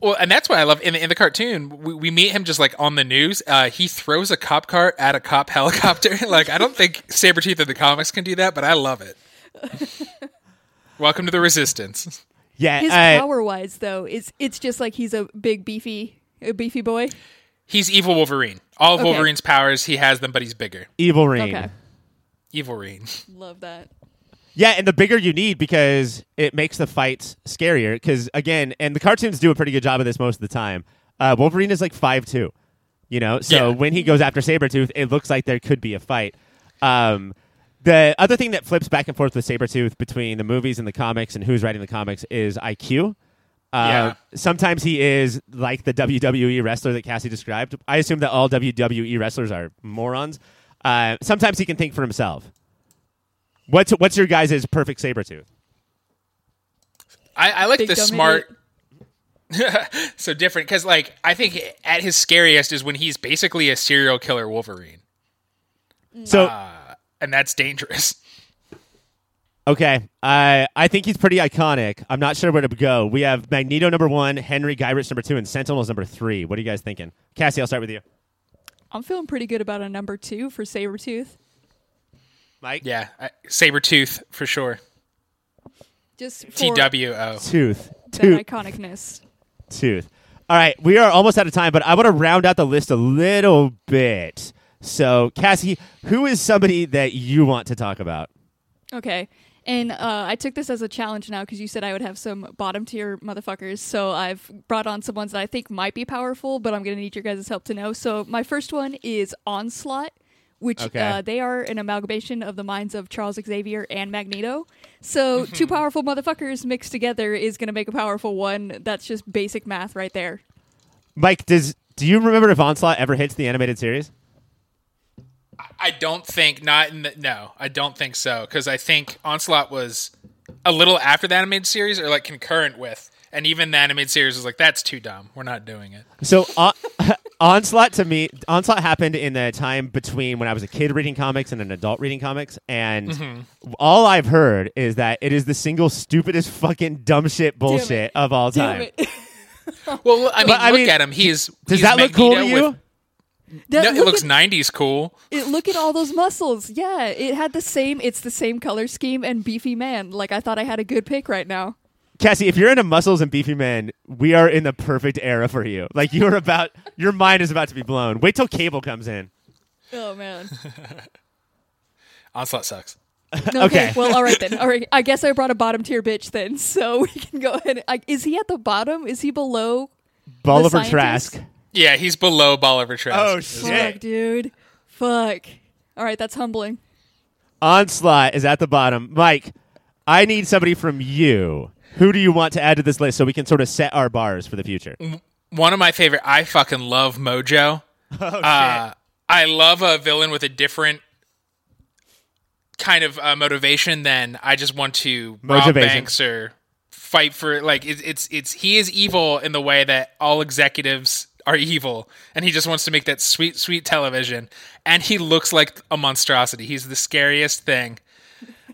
S3: Well, and that's why I love in the, in the cartoon. We, we meet him just like on the news. Uh, he throws a cop car at a cop helicopter. like I don't think Sabretooth in the comics can do that, but I love it. Welcome to the Resistance.
S2: Yeah,
S1: His
S2: uh,
S1: power wise though, is it's just like he's a big beefy a beefy boy.
S3: He's evil Wolverine. All of
S1: Okay.
S3: Wolverine's powers, he has them, but he's bigger.
S2: Evil Rain.
S1: Okay.
S3: Evil Rean.
S1: Love that.
S2: Yeah, and the bigger you need because it makes the fights scarier. Because again, and the cartoons do a pretty good job of this most of the time. Uh, Wolverine is like five two, you know. So
S3: Yeah.
S2: when he goes after Sabretooth, it looks like there could be a fight. Um, the other thing that flips back and forth with Sabretooth between the movies and the comics and who's writing the comics is IQ. Uh,
S3: Yeah.
S2: Sometimes he is like the WWE wrestler that Cassie described. I assume that all WWE wrestlers are morons. Uh, sometimes he can think for himself. What's what's your guys' perfect Sabretooth?
S3: I, I like
S1: Big
S3: the smart. so different because, like, I think at his scariest is when he's basically a serial killer Wolverine,
S2: So uh,
S3: and that's dangerous.
S2: okay, I I think he's pretty iconic. I'm not sure where to go. We have Magneto number one, Henry Gyrich number two, and Sentinels number three. What are you guys thinking? Cassie, I'll start with you.
S1: I'm feeling pretty good about a number two for Sabretooth.
S2: Mike,
S3: Yeah, I, Sabretooth for sure.
S1: Just
S3: T W O.
S2: tooth,
S1: that
S2: tooth,
S1: iconicness.
S2: tooth. All right, we are almost out of time, but I want to round out the list a little bit. So, Cassie, who is somebody that you want to talk about?
S1: Okay. And uh, I took this as a challenge now because you said I would have some bottom tier motherfuckers. So I've brought on some ones that I think might be powerful, but I'm going to need your guys' help to know. So my first one is Onslaught, which
S2: Okay.
S1: uh, they are an amalgamation of the minds of Charles Xavier and Magneto. So two powerful motherfuckers mixed together is going to make a powerful one. That's just basic math right there.
S2: Mike, does do you remember if Onslaught ever hits the animated series?
S3: I don't think not in the, no, I don't think so because I think Onslaught was a little after the animated series or like concurrent with, and even the animated series was like that's too dumb. We're not doing it.
S2: So on, Onslaught to me, Onslaught happened in the time between when I was a kid reading comics and an adult reading comics, and
S3: Mm-hmm.
S2: all I've heard is that it is the single stupidest fucking dumb shit bullshit of all
S1: Damn
S2: time.
S3: Well, I mean,
S2: But, I
S3: look
S2: mean,
S3: at him. He's
S2: Does
S3: he's
S2: that look cool to you?
S3: with-
S1: That-
S3: no, it looks
S1: at-
S3: '90s cool.
S1: It, look at all those muscles. Yeah, it had the same. It's the same color scheme and beefy man. Like I thought I had a good pick right now.
S2: Cassie, if you're into muscles and beefy men, we are in the perfect era for you. Like you're about, your mind is about to be blown. Wait till Cable comes in.
S1: Oh man.
S3: Onslaught sucks.
S1: Okay.
S2: Okay.
S1: Well, all right then. All right. I guess I brought a bottom tier bitch then, so we can go ahead. I, is he at the bottom? Is he below?
S2: Bolivar
S1: scientist?
S2: Trask.
S3: Yeah, he's below Bolivar Trask.
S2: Oh
S1: Fuck,
S2: shit!
S1: dude. Fuck. All right, that's humbling.
S2: Onslaught is at the bottom. Mike, I need somebody from you. Who do you want to add to this list so we can sort of set our bars for the future?
S3: One of my favorite. I fucking love Mojo.
S2: Oh,
S3: Uh, I love a villain with a different kind of uh, motivation than I just want to rob
S2: Motivation.
S3: banks or fight for like it's it's it's he is evil in the way that all executives are evil and he just wants to make that sweet sweet television and he looks like a monstrosity. He's the scariest thing.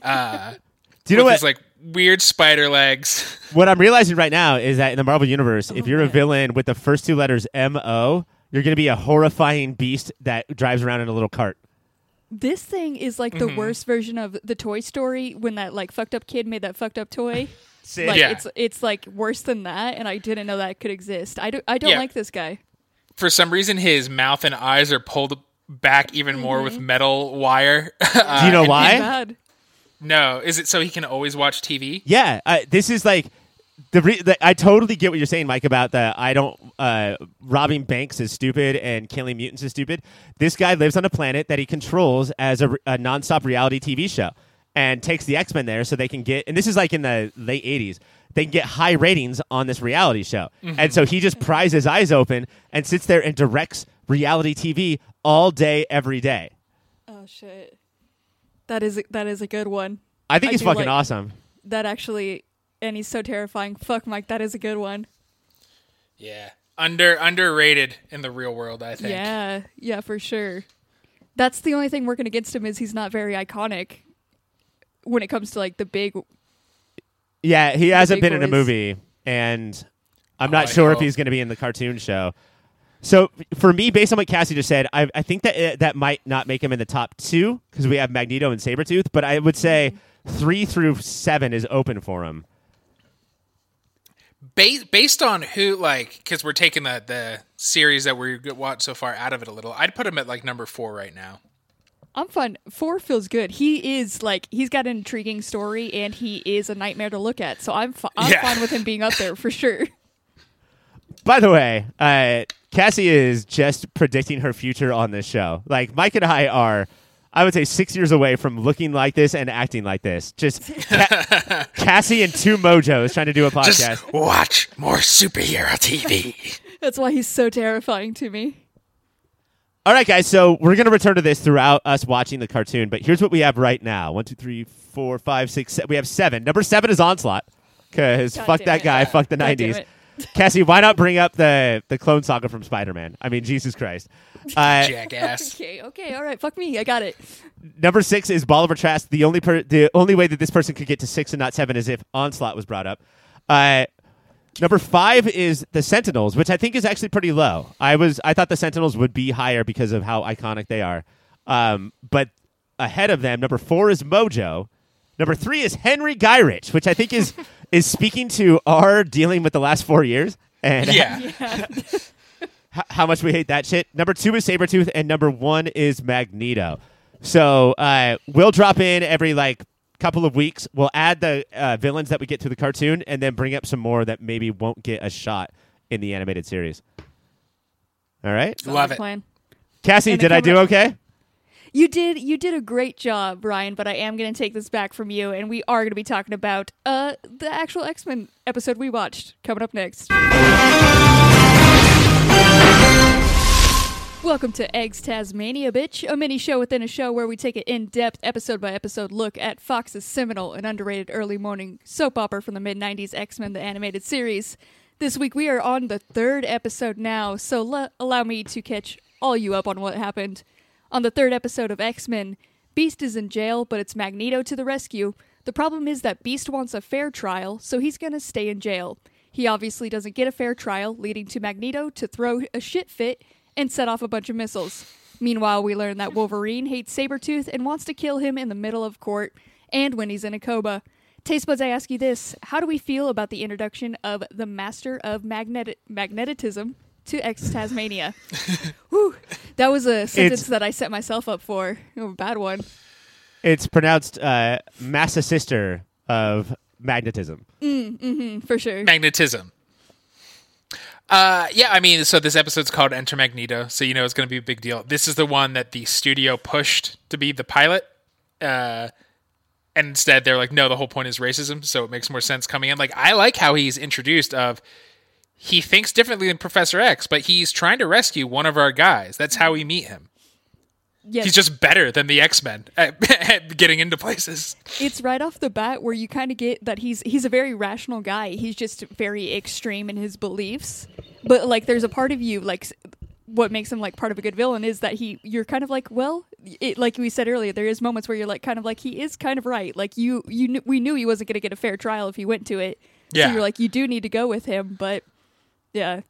S3: Uh
S2: Do you know what?
S3: his like weird spider legs.
S2: what I'm realizing right now is that in the Marvel universe, if you're a villain with the first two letters M O, you're going to be a horrifying beast that drives around in a little cart.
S1: This thing is like
S2: Mm-hmm.
S1: the worst version of the Toy Story when that like fucked up kid made that fucked up toy.
S2: Sid.
S1: Like
S3: Yeah.
S1: it's it's like worse than that, and I didn't know that could exist. I do I don't
S3: Yeah.
S1: like this guy.
S3: For some reason his mouth and eyes are pulled back even more with metal wire. Uh,
S2: Do you know
S3: and-
S2: why?
S1: Bad.
S3: No, is it so he can always watch TV?
S2: Yeah, uh, this is like the, re- the. I totally get what you're saying, Mike, about the I don't uh, robbing banks is stupid and killing mutants is stupid. This guy lives on a planet that he controls as a, a nonstop reality TV show, and takes the X Men there so they can get. And this is like in the late '80s. They can get high ratings on this reality show, and so he just pries his eyes open and sits there and directs reality TV all day, every day.
S1: Oh shit. That is that is a good one.
S2: I think
S1: I
S2: he's fucking
S1: like-
S2: awesome.
S1: That actually, and he's so terrifying. Fuck, Mike, that is a good one.
S3: Yeah. Under underrated in the real world, I think.
S1: Yeah, yeah, for sure. That's the only thing working against him is he's not very iconic when it comes to like the big.
S2: Yeah, he hasn't
S1: big
S2: been in a movie, and I'm
S3: Oh,
S2: not
S3: I
S2: sure if he's going to be in the cartoon show. So for me, based on what Cassie just said, I, I think that it, that might not make him in the top two because we have Magneto and Sabretooth, but I would say mm-hmm. three through seven is open for him.
S3: Ba- based on who, like, because we're taking the the series that we watched so far out of it a little, I'd put him at like number four right now.
S1: I'm fun. Four feels good. He is like he's got an intriguing story and he is a nightmare to look at. So I'm fi- I'm
S3: Yeah.
S1: fine with him being up there for sure.
S2: By the way, uh, Cassie is just predicting her future on this show. Like Mike and I are, I would say, six years away from looking like this and acting like this. Just Ca- Cassie and two mojos trying to do a podcast.
S3: Just watch more superhero TV.
S1: That's why he's so terrifying to me.
S2: All right, guys. So we're gonna return to this throughout us watching the cartoon. But here's what we have right now: one, two, three, four, five, six. Se- we have seven. Number seven is Onslaught because
S1: God
S2: fuck that
S1: it.
S2: guy, fuck the '90s.
S1: it.
S2: Cassie, why not bring up the the Clone Saga from Spider-Man? I mean, Jesus Christ. Uh,
S3: Jackass.
S1: Okay, okay, all right. Fuck me. I got it.
S2: number six is Bolivar Trask. The only per- the only way that this person could get to six and not seven is if Onslaught was brought up. Uh, number five is the Sentinels, which I think is actually pretty low. I was I thought the Sentinels would be higher because of how iconic they are. Um, but ahead of them, number four is Mojo. Number three is Henry Gyrich, which I think is is speaking to our dealing with the last four years and
S3: Yeah.
S2: h- how much we hate that shit. Number two is Sabretooth, and number one is Magneto. So uh, we'll drop in every like couple of weeks. We'll add the uh, villains that we get to the cartoon, and then bring up some more that maybe won't get a shot in the animated series. All right,
S1: Sounds
S3: Love
S1: like
S3: it.
S1: Plan.
S2: Cassie, did I do okay?
S1: You did you did a great job, Brian, but I am going to take this back from you and we are going to be talking about uh the actual X-Men episode we watched coming up next. Welcome to X Tasmania, bitch, a mini show within a show where we take an in depth, episode by episode look at Fox's seminal and underrated early morning soap opera from the mid 90s X Men the Animated Series. This week we are on the third episode now, so allow me to catch all you up on what happened. On the third episode of X Men, Beast is in jail, but it's Magneto to the rescue. The problem is that Beast wants a fair trial, so he's gonna stay in jail. He obviously doesn't get a fair trial, leading to Magneto to throw a shit fit and set off a bunch of missiles. Meanwhile, we learn that Wolverine hates Sabretooth and wants to kill him in the middle of court and when he's in a coma. Taste buds, I ask you this How do we feel about the introduction of the Master of Magnet- Magnetism to X Tasmania? Whew, that was a sentence
S2: It's-
S1: that I set myself up for. A bad one.
S2: It's pronounced uh, Massa Sister of Magnetism.
S1: For sure.
S3: Magnetism. Uh, yeah, I mean, so this episode's called Enter Magneto, so you know it's going to be a big deal. This is the one that the studio pushed to be the pilot. Uh, and instead, they're like, no, the whole point is racism, so it makes more sense coming in. Like, I like how he's introduced of he thinks differently than Professor X, but he's trying to rescue one of our guys. That's how we meet him.
S1: Yes.
S3: He's just better than the X Men at, at getting into places.
S1: it's right off the bat where you kind of get that he's he's a very rational guy. He's just very extreme in his beliefs. But like, there's a part of you like. What makes him like part of a good villain is that he you're kind of like well it, like we said earlier there is moments where you're like kind of like he is kind of right like you you kn- we knew he wasn't going to get a fair trial if he went to it
S3: Yeah.
S1: so you're like you do need to go with him but yeah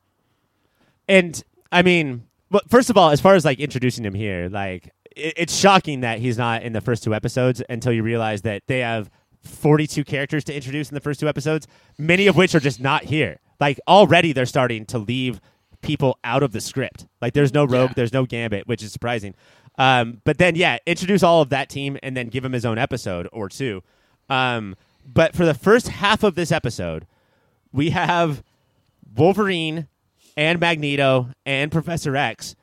S2: And I mean, but first of all, as far as like introducing him here, like it, it's shocking that he's not in the first two episodes until you realize that they have 42 characters to introduce in the first two episodes, many of which are just not here. Like already they're starting to leave people out of the script. Like there's no Rogue,
S3: Yeah.
S2: there's no Gambit, which is surprising. Um, but then yeah, introduce all of that team and then give him his own episode or two. Um, but for the first half of this episode, we have Wolverine and Magneto and Professor X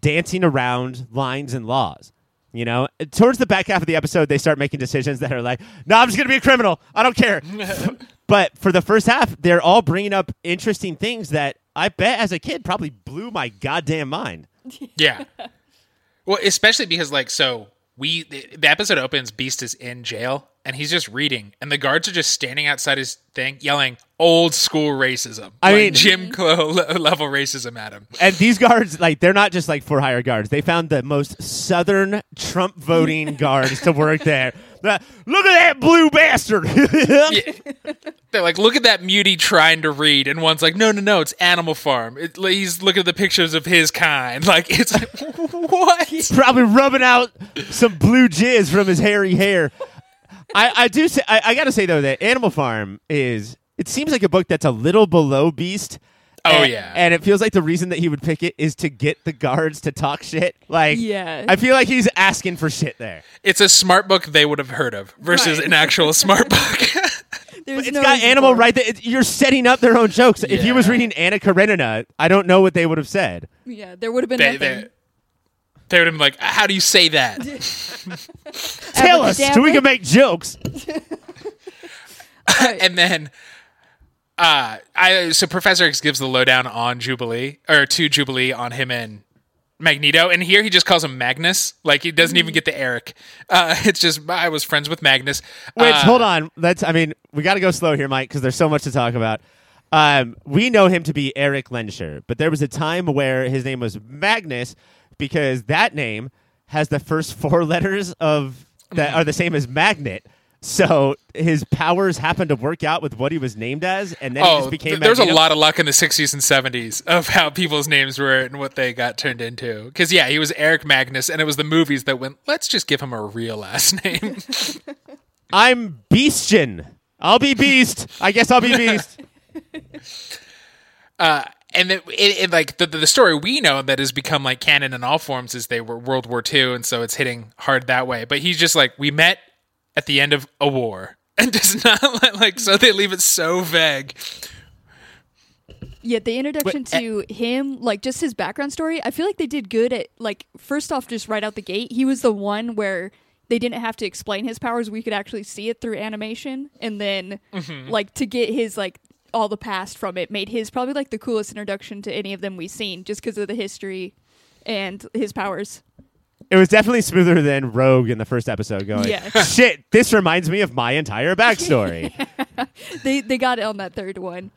S2: dancing around lines and laws. You know, towards the back half of the episode, they start making decisions that are like, "No, I'm just going to be a criminal. I don't care." but for the first half, they're all bringing up interesting things that I bet as a kid probably blew my goddamn mind.
S3: Yeah. well, especially because like so we the, the episode opens Beast is in jail and he's just reading and the guards are just standing outside his thing yelling old school racism.
S2: I
S3: Like,
S2: mean-
S3: Jim Crow level racism at him.
S2: And these guards, like, they're not just like for hire guards. They found the most southern Trump voting guards to work there. Uh, Look at that blue bastard.
S3: They're like, look at that mutie trying to read, and one's like, no, no, no, it's Animal Farm. It, he's looking at the pictures of his kind. Like, it's like, what?
S2: He's probably rubbing out some blue jizz from his hairy hair. I, I do say, I, I got to say, though, that Animal Farm is, it seems like a book that's a little below Beast.
S3: Oh,
S2: And-
S3: yeah.
S2: And it feels like the reason that he would pick it is to get the guards to talk shit. Like,
S1: Yeah.
S2: I feel like he's asking for shit there.
S3: It's a smart book they would have heard of versus
S1: Right.
S3: an actual smart book.
S1: There's
S2: It's
S1: no
S2: got animal right there. It- You're setting up their own jokes. If he was reading Anna Karenina, I don't know what they would have said.
S1: yeah there would have been
S3: they,
S1: nothing
S3: they, they would have been like, how do you say that?
S2: Tell us so we can make jokes.
S3: and then uh I so Professor X gives the lowdown on Jubilee or to Jubilee on him and Magneto, and here he just calls him Magnus. Like he doesn't even get the Eric. Uh, it's just I was friends with Magnus.
S2: Which,
S3: Uh,
S2: hold on. Let's. I mean, we got to go slow here, Mike, because there's so much to talk about. Um, we know him to be Erik Lehnsherr, but there was a time where his name was Magnus because that name has the first four letters of that are the same as magnet. So his powers happened to work out with what he was named as, and then he
S3: Oh,
S2: just became.
S3: th- there's a lot of luck in the 60s and 70s of how people's names were and what they got turned into. Because yeah, he was Eric Magnus, and it was the movies that went. Let's just give him a real last name.
S2: I'm Beastian. I'll be Beast. I guess I'll be Beast.
S3: Uh, and it, it, it like the, the story we know that has become like canon in all forms is they were World War II, and so it's hitting hard that way. But he's just like we met at the end of a war, and does not let, like so they leave it so vague.
S1: Yeah, the introduction
S3: Wait,
S1: to him, like just his background story, I feel like they did good at like first off just right out the gate, he was the one where they didn't have to explain his powers, we could actually see it through animation and then
S3: Mm-hmm.
S1: like to get his like all the past from it made his probably like the coolest introduction to any of them we've seen just because of the history and his powers.
S2: It was definitely smoother than Rogue in the first episode. Going,
S1: Yeah.
S2: shit, this reminds me of my entire backstory.
S1: They they got it on that third one.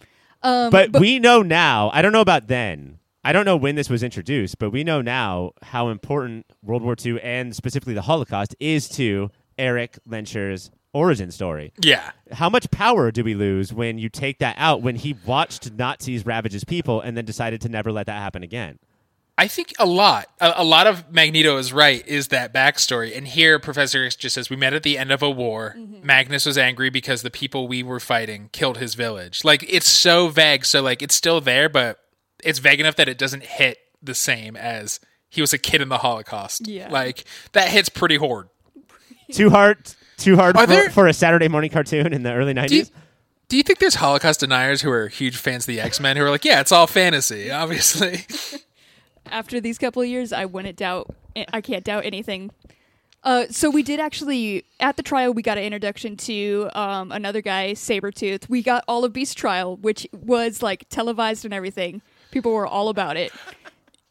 S1: Um
S2: but, we know now. I don't know about then. I don't know when this was introduced, but we know now how important World War II and specifically the Holocaust is to Erik Lehnsherr's origin story.
S3: Yeah.
S2: How much power do we lose when you take that out when he watched Nazis ravage his people and then decided to never let that happen again?
S3: I think a lot. A, a lot of Magneto is right. Is that backstory? And here, Professor X just says we met at the end of a war. Mm-hmm. Magnus was angry because the people we were fighting killed his village. Like it's so vague. So like it's still there, but it's vague enough that it doesn't hit the same as he was a kid in the Holocaust.
S1: Yeah.
S3: Like that hits pretty hard.
S2: Too hard, too hard for,
S3: there-
S2: for a Saturday morning cartoon in the early
S3: Do you,
S2: nineties.
S3: do you think there's Holocaust deniers who are huge fans of the X Men who are like, yeah, it's all fantasy, obviously.
S1: after these couple of years, I wouldn't doubt. I can't doubt anything. Uh, so we did actually at the trial. We got an introduction to um, another guy, Sabretooth. We got all of Beast trial, which was like televised and everything. People were all about it,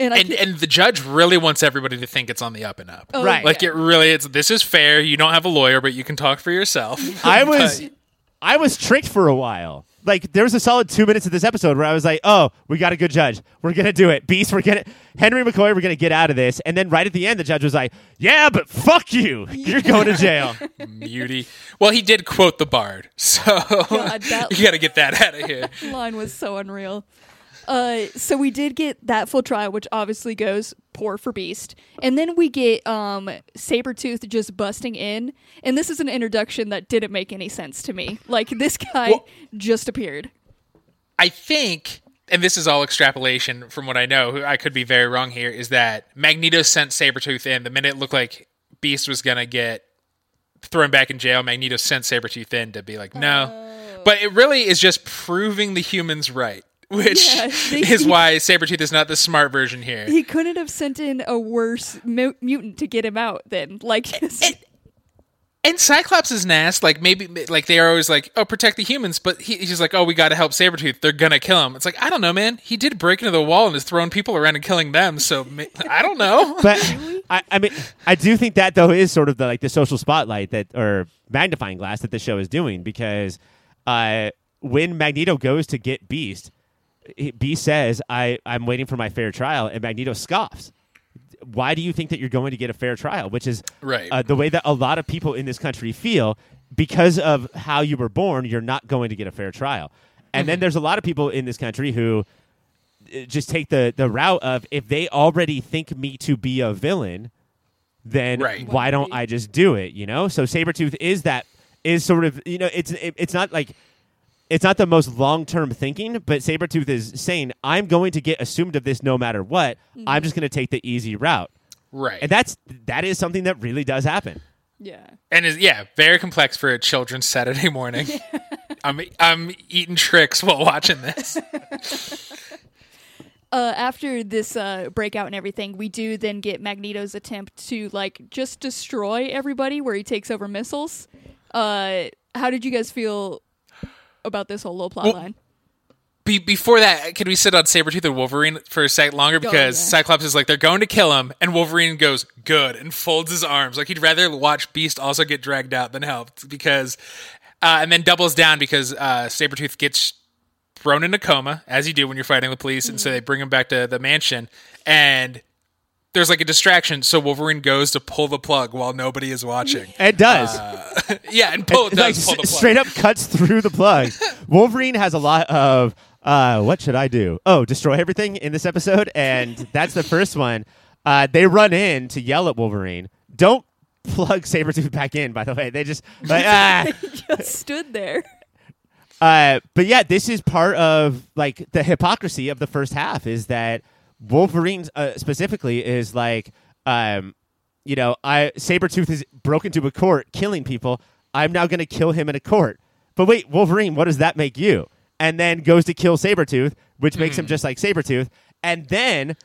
S1: and I
S3: and
S1: ca-
S3: and the judge really wants everybody to think it's on the up and up.
S1: Oh,
S2: Right.
S3: Like
S1: yeah.
S3: it really it's this is fair. You don't have a lawyer, but you can talk for yourself.
S2: I was
S3: But-
S2: I was tricked for a while. Like there was a solid two minutes of this episode where I was like, "Oh, we got a good judge. We're gonna do it. Beast, we're gonna Henry McCoy, we're gonna get out of this." And then right at the end, the judge was like, "Yeah, but fuck you. You're going to jail."
S3: Mutie. Well, he did quote the bard, so
S1: God, that-
S3: you got to get that out of here.
S1: line was so unreal. Uh, so we did get that full trial, which obviously goes poor for Beast, and then we get um Sabretooth just busting in, and this is an introduction that didn't make any sense to me. Like this guy
S3: Well-
S1: just appeared.
S3: I think, and this is all extrapolation from what I know. I could be very wrong here. Is that Magneto sent Sabretooth in the minute it looked like Beast was gonna get thrown back in jail? Magneto sent Sabretooth in to be like, no. But it really is just proving the humans right, which
S1: Yeah, they-
S3: is why Sabretooth is not the smart version here.
S1: He couldn't have sent in a worse mu- mutant to get him out. Then, like,
S3: And Cyclops is nasty. Like maybe like they are always like, oh, protect the humans, but he, he's like, oh, we got to help Sabretooth. They're gonna kill him. It's like I don't know, man. He did break into the wall and is throwing people around and killing them. So ma- I don't know.
S2: But I, I mean, I do think that though is sort of the like the social spotlight that or magnifying glass that the show is doing because uh, when Magneto goes to get Beast, he- Beast says, "I I'm waiting for my fair trial," and Magneto scoffs. Why do you think that you're going to get a fair trial? Which is
S3: Right.
S2: uh, the way that a lot of people in this country feel because of how you were born. You're not going to get a fair trial, and then there's a lot of people in this country who uh, just take the the route of if they already think me to be a villain, then
S3: Right.
S2: why don't I just do it? You know. So Sabretooth is that is sort of you know it's it, it's not like it's not the most long term thinking, but Sabretooth is saying I'm going to get assumed of this no matter what. I'm just going to take the easy route,
S3: right.
S2: and that's that is something that really does happen.
S1: yeah.
S3: and is yeah, very complex for a children's Saturday morning. I'm I'm eating Trix while watching this.
S1: uh, after this uh, breakout and everything, we do then get Magneto's attempt to like just destroy everybody, where he takes over missiles. Uh, how did you guys feel about this whole little plot
S3: Well,
S1: line?
S3: Be- before that, can we sit on Sabretooth and Wolverine for a second longer? Because
S1: yeah.
S3: Cyclops is like, they're going to kill him, and Wolverine goes, good, and folds his arms. Like, he'd rather watch Beast also get dragged out than helped. Because, uh, and then doubles down because uh, Sabretooth gets thrown in a coma, as you do when you're fighting the police, and so they bring him back to the mansion, and there's like a distraction, so Wolverine goes to pull the plug while nobody is watching.
S2: It does.
S3: yeah, and pull,
S2: It's
S3: does
S2: like
S3: pull the plug.
S2: straight up cuts through the plug. Wolverine has a lot of uh, what should I do? Oh, destroy everything in this episode, and that's the first one. Uh, they run in to yell at Wolverine. Don't plug Sabretooth back in, by the way. They just like ah.
S1: just stood there.
S2: Uh, but yeah, this is part of like the hypocrisy of the first half is that Wolverine uh, specifically is like, um, you know, I Sabretooth is broke into a court killing people. I'm now going to kill him in a court. But wait, Wolverine, what does that make you? and then goes to kill Sabretooth, which makes
S3: Hmm.
S2: him just like Sabretooth. And then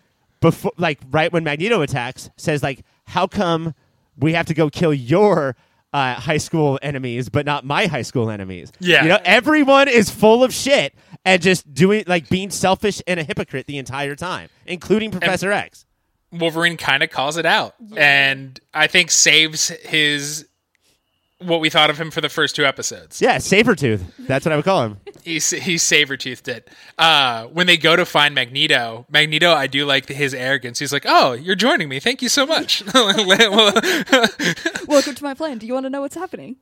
S2: before like right when Magneto attacks, says like, How come we have to go kill your uh, high school enemies, but not my high school enemies?
S3: Yeah.
S2: You know, everyone is full of shit and just doing like being selfish and a hypocrite the entire time, including Professor X.
S3: Wolverine kind of calls it out, and I think saves his what we thought of him for the first two episodes.
S2: Yeah, Sabretooth. That's what I would call him.
S3: He he saber toothed it. Uh, when they go to find Magneto, Magneto, I do like his arrogance. He's like, "Oh, you're joining me. Thank you so much."
S1: Welcome to my plan. Do you want to know what's happening?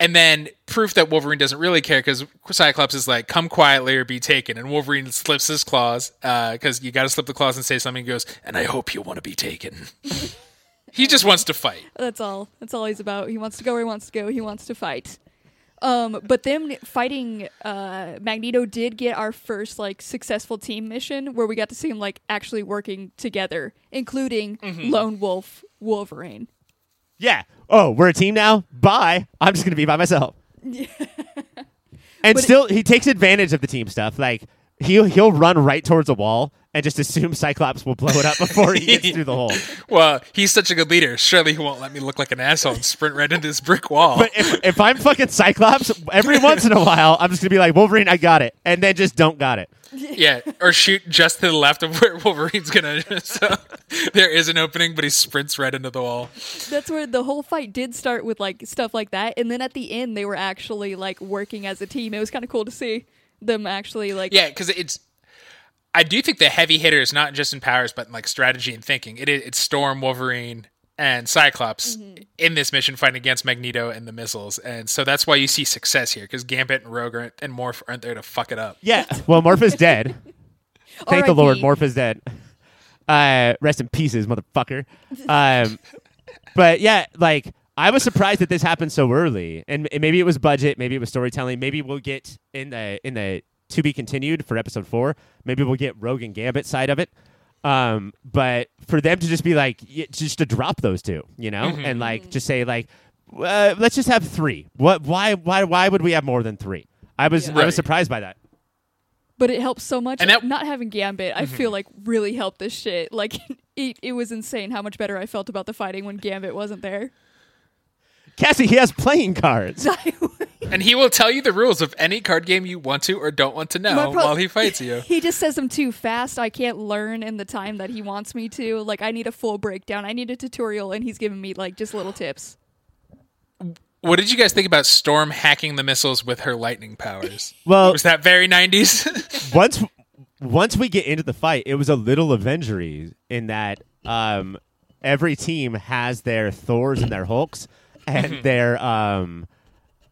S3: And then proof that Wolverine doesn't really care because Cyclops is like, "Come quietly or be taken," and Wolverine slips his claws because you got to slip the claws and say something. He goes, "And I hope you want to be taken." he just wants to fight.
S1: That's all. That's all he's about. He wants to go where he wants to go. He wants to fight. Um, but them fighting uh, Magneto did get our first like successful team mission where we got to see him like actually working together, including Lone Wolf Wolverine.
S2: Yeah. Oh, we're a team now? Bye. I'm just going to be by myself. and
S1: But
S2: still, he takes advantage of the team stuff. Like, he'll, he'll run right towards a wall and just assume Cyclops will blow it up before he gets through the hole.
S3: Well, he's such a good leader. Surely he won't let me look like an asshole and sprint right into this brick wall.
S2: But if, if I'm fucking Cyclops, every once in a while, I'm just going to be like, Wolverine, I got it. And then just don't got it.
S3: yeah, or shoot just to the left of where Wolverine's gonna. So there is an opening, but he sprints right into the wall.
S1: That's where the whole fight did start with like stuff like that, and then at the end they were actually like working as a team. It was kind of cool to see them actually like
S3: Yeah, because it's. I do think the heavy hitter is not just in powers, but in like strategy and thinking. It is it's Storm, Wolverine, and Cyclops in this mission fighting against Magneto and the missiles, and so that's why you see success here because Gambit and Rogue aren't, and Morph aren't there to fuck it up.
S2: Yeah. Well, Morph is dead. Thank the Lord, Morph is dead. Uh, rest in pieces, motherfucker. Um, but yeah, like I was surprised that this happened so early, and m- maybe it was budget, maybe it was storytelling, maybe we'll get in the in the to be continued for episode four. Maybe we'll get Rogue and Gambit side of it. Um, but for them to just be like, just to drop those two, you know, and like just say like, uh, let's just have three. What? Why? Why? Why would we have more than three? I was I
S3: Right.
S2: was surprised by that.
S1: but it helps so much.
S3: And that-
S1: not having Gambit, I feel like really helped this shit. Like it, it was insane how much better I felt about the fighting when Gambit wasn't there.
S2: Cassie, he has playing cards.
S3: And he will tell you the rules of any card game you want to or don't want to know
S1: My pro-
S3: while he fights you.
S1: he just says them too fast. I can't learn in the time that he wants me to. Like I need a full breakdown. I need a tutorial, and he's giving me like just little tips.
S3: What did you guys think about Storm hacking the missiles with her lightning powers?
S2: Well,
S3: Was that very 90s?
S2: once once we get into the fight, it was a little Avengery in that um, every team has their Thors and their Hulks and their um,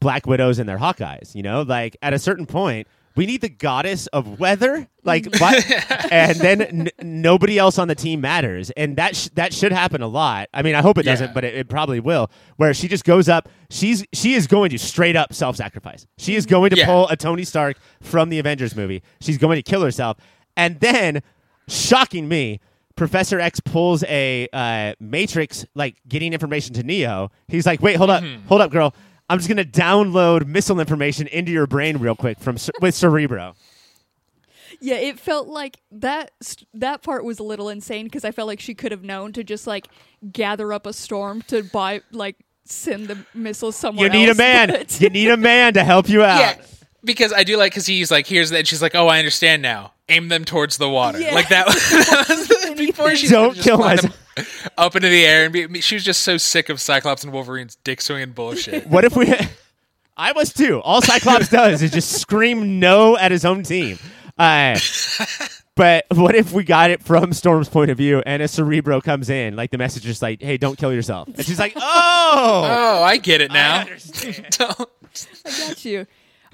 S2: Black Widows and their Hawkeyes. You know, like at a certain point, we need the goddess of weather, like, what? and then n- nobody else on the team matters, and that sh- that should happen a lot. I mean, I hope it doesn't, but it, it probably will. Where she just goes up, she's she is going to straight up self sacrifice. She is going to
S3: Yeah.
S2: pull a Tony Stark from the Avengers movie. She's going to kill herself, and then, shocking me. Professor X pulls a uh, Matrix, like getting information to Neo. He's like, "Wait, hold up, hold up, girl. I'm just gonna download missile information into your brain real quick from with Cerebro."
S1: Yeah, it felt like that that part was a little insane because I felt like she could have known to just like gather up a storm to buy like send the missiles somewhere.
S2: You need a man. you need a man to help you out.
S3: yeah. Because I do like, because he's like, here's that. She's like, oh, I understand now. Aim them towards the water.
S1: Yeah.
S3: Like that. was- before she
S2: Don't kill
S3: fly them
S2: myself.
S3: Up into the air. and be, She was just so sick of Cyclops and Wolverine's dick swinging bullshit.
S2: What if we? I was too. All Cyclops does is just scream no at his own team. Uh, but what if we got it from Storm's point of view, and a Cerebro comes in, like the message is like, "Hey, don't kill yourself," and she's like, "Oh."
S3: Oh, I get it now.
S2: understand.
S3: Don't-
S1: I got you.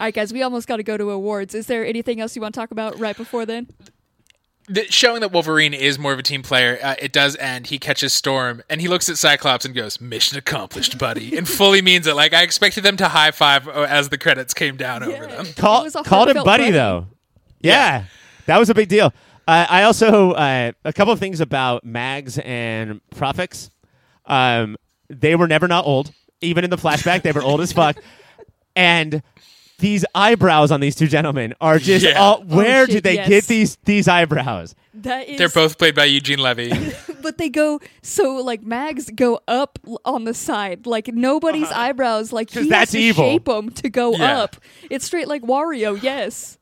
S1: All right, guys, we almost got to go to awards. Is there anything else you want to talk about right before then?
S3: the- showing that Wolverine is more of a team player, uh, it does end. He catches Storm and he looks at Cyclops and goes, "Mission accomplished, buddy," and fully means it. Like I expected them to high five uh, as the credits came down over them.
S1: It
S2: Call, called him buddy,
S1: buddy.
S2: though. Yeah, that was a big deal. Uh, I also uh, a couple of things about Mags and Profix. Um, they were never not old. Even in the flashback, they were old as fuck. and these eyebrows on these two gentlemen are just
S3: Yeah.
S2: all, oh, where
S1: Oh, shit,
S2: did they
S1: yes.
S2: get these these eyebrows?
S1: That is
S3: They're both played by Eugene Levy.
S1: but they go so like mags go up on the side like nobody's uh-huh. eyebrows like he
S2: 'Cause
S1: has
S2: that's
S1: to
S2: evil.
S1: shape them to go
S3: Yeah.
S1: up it's straight like wario yes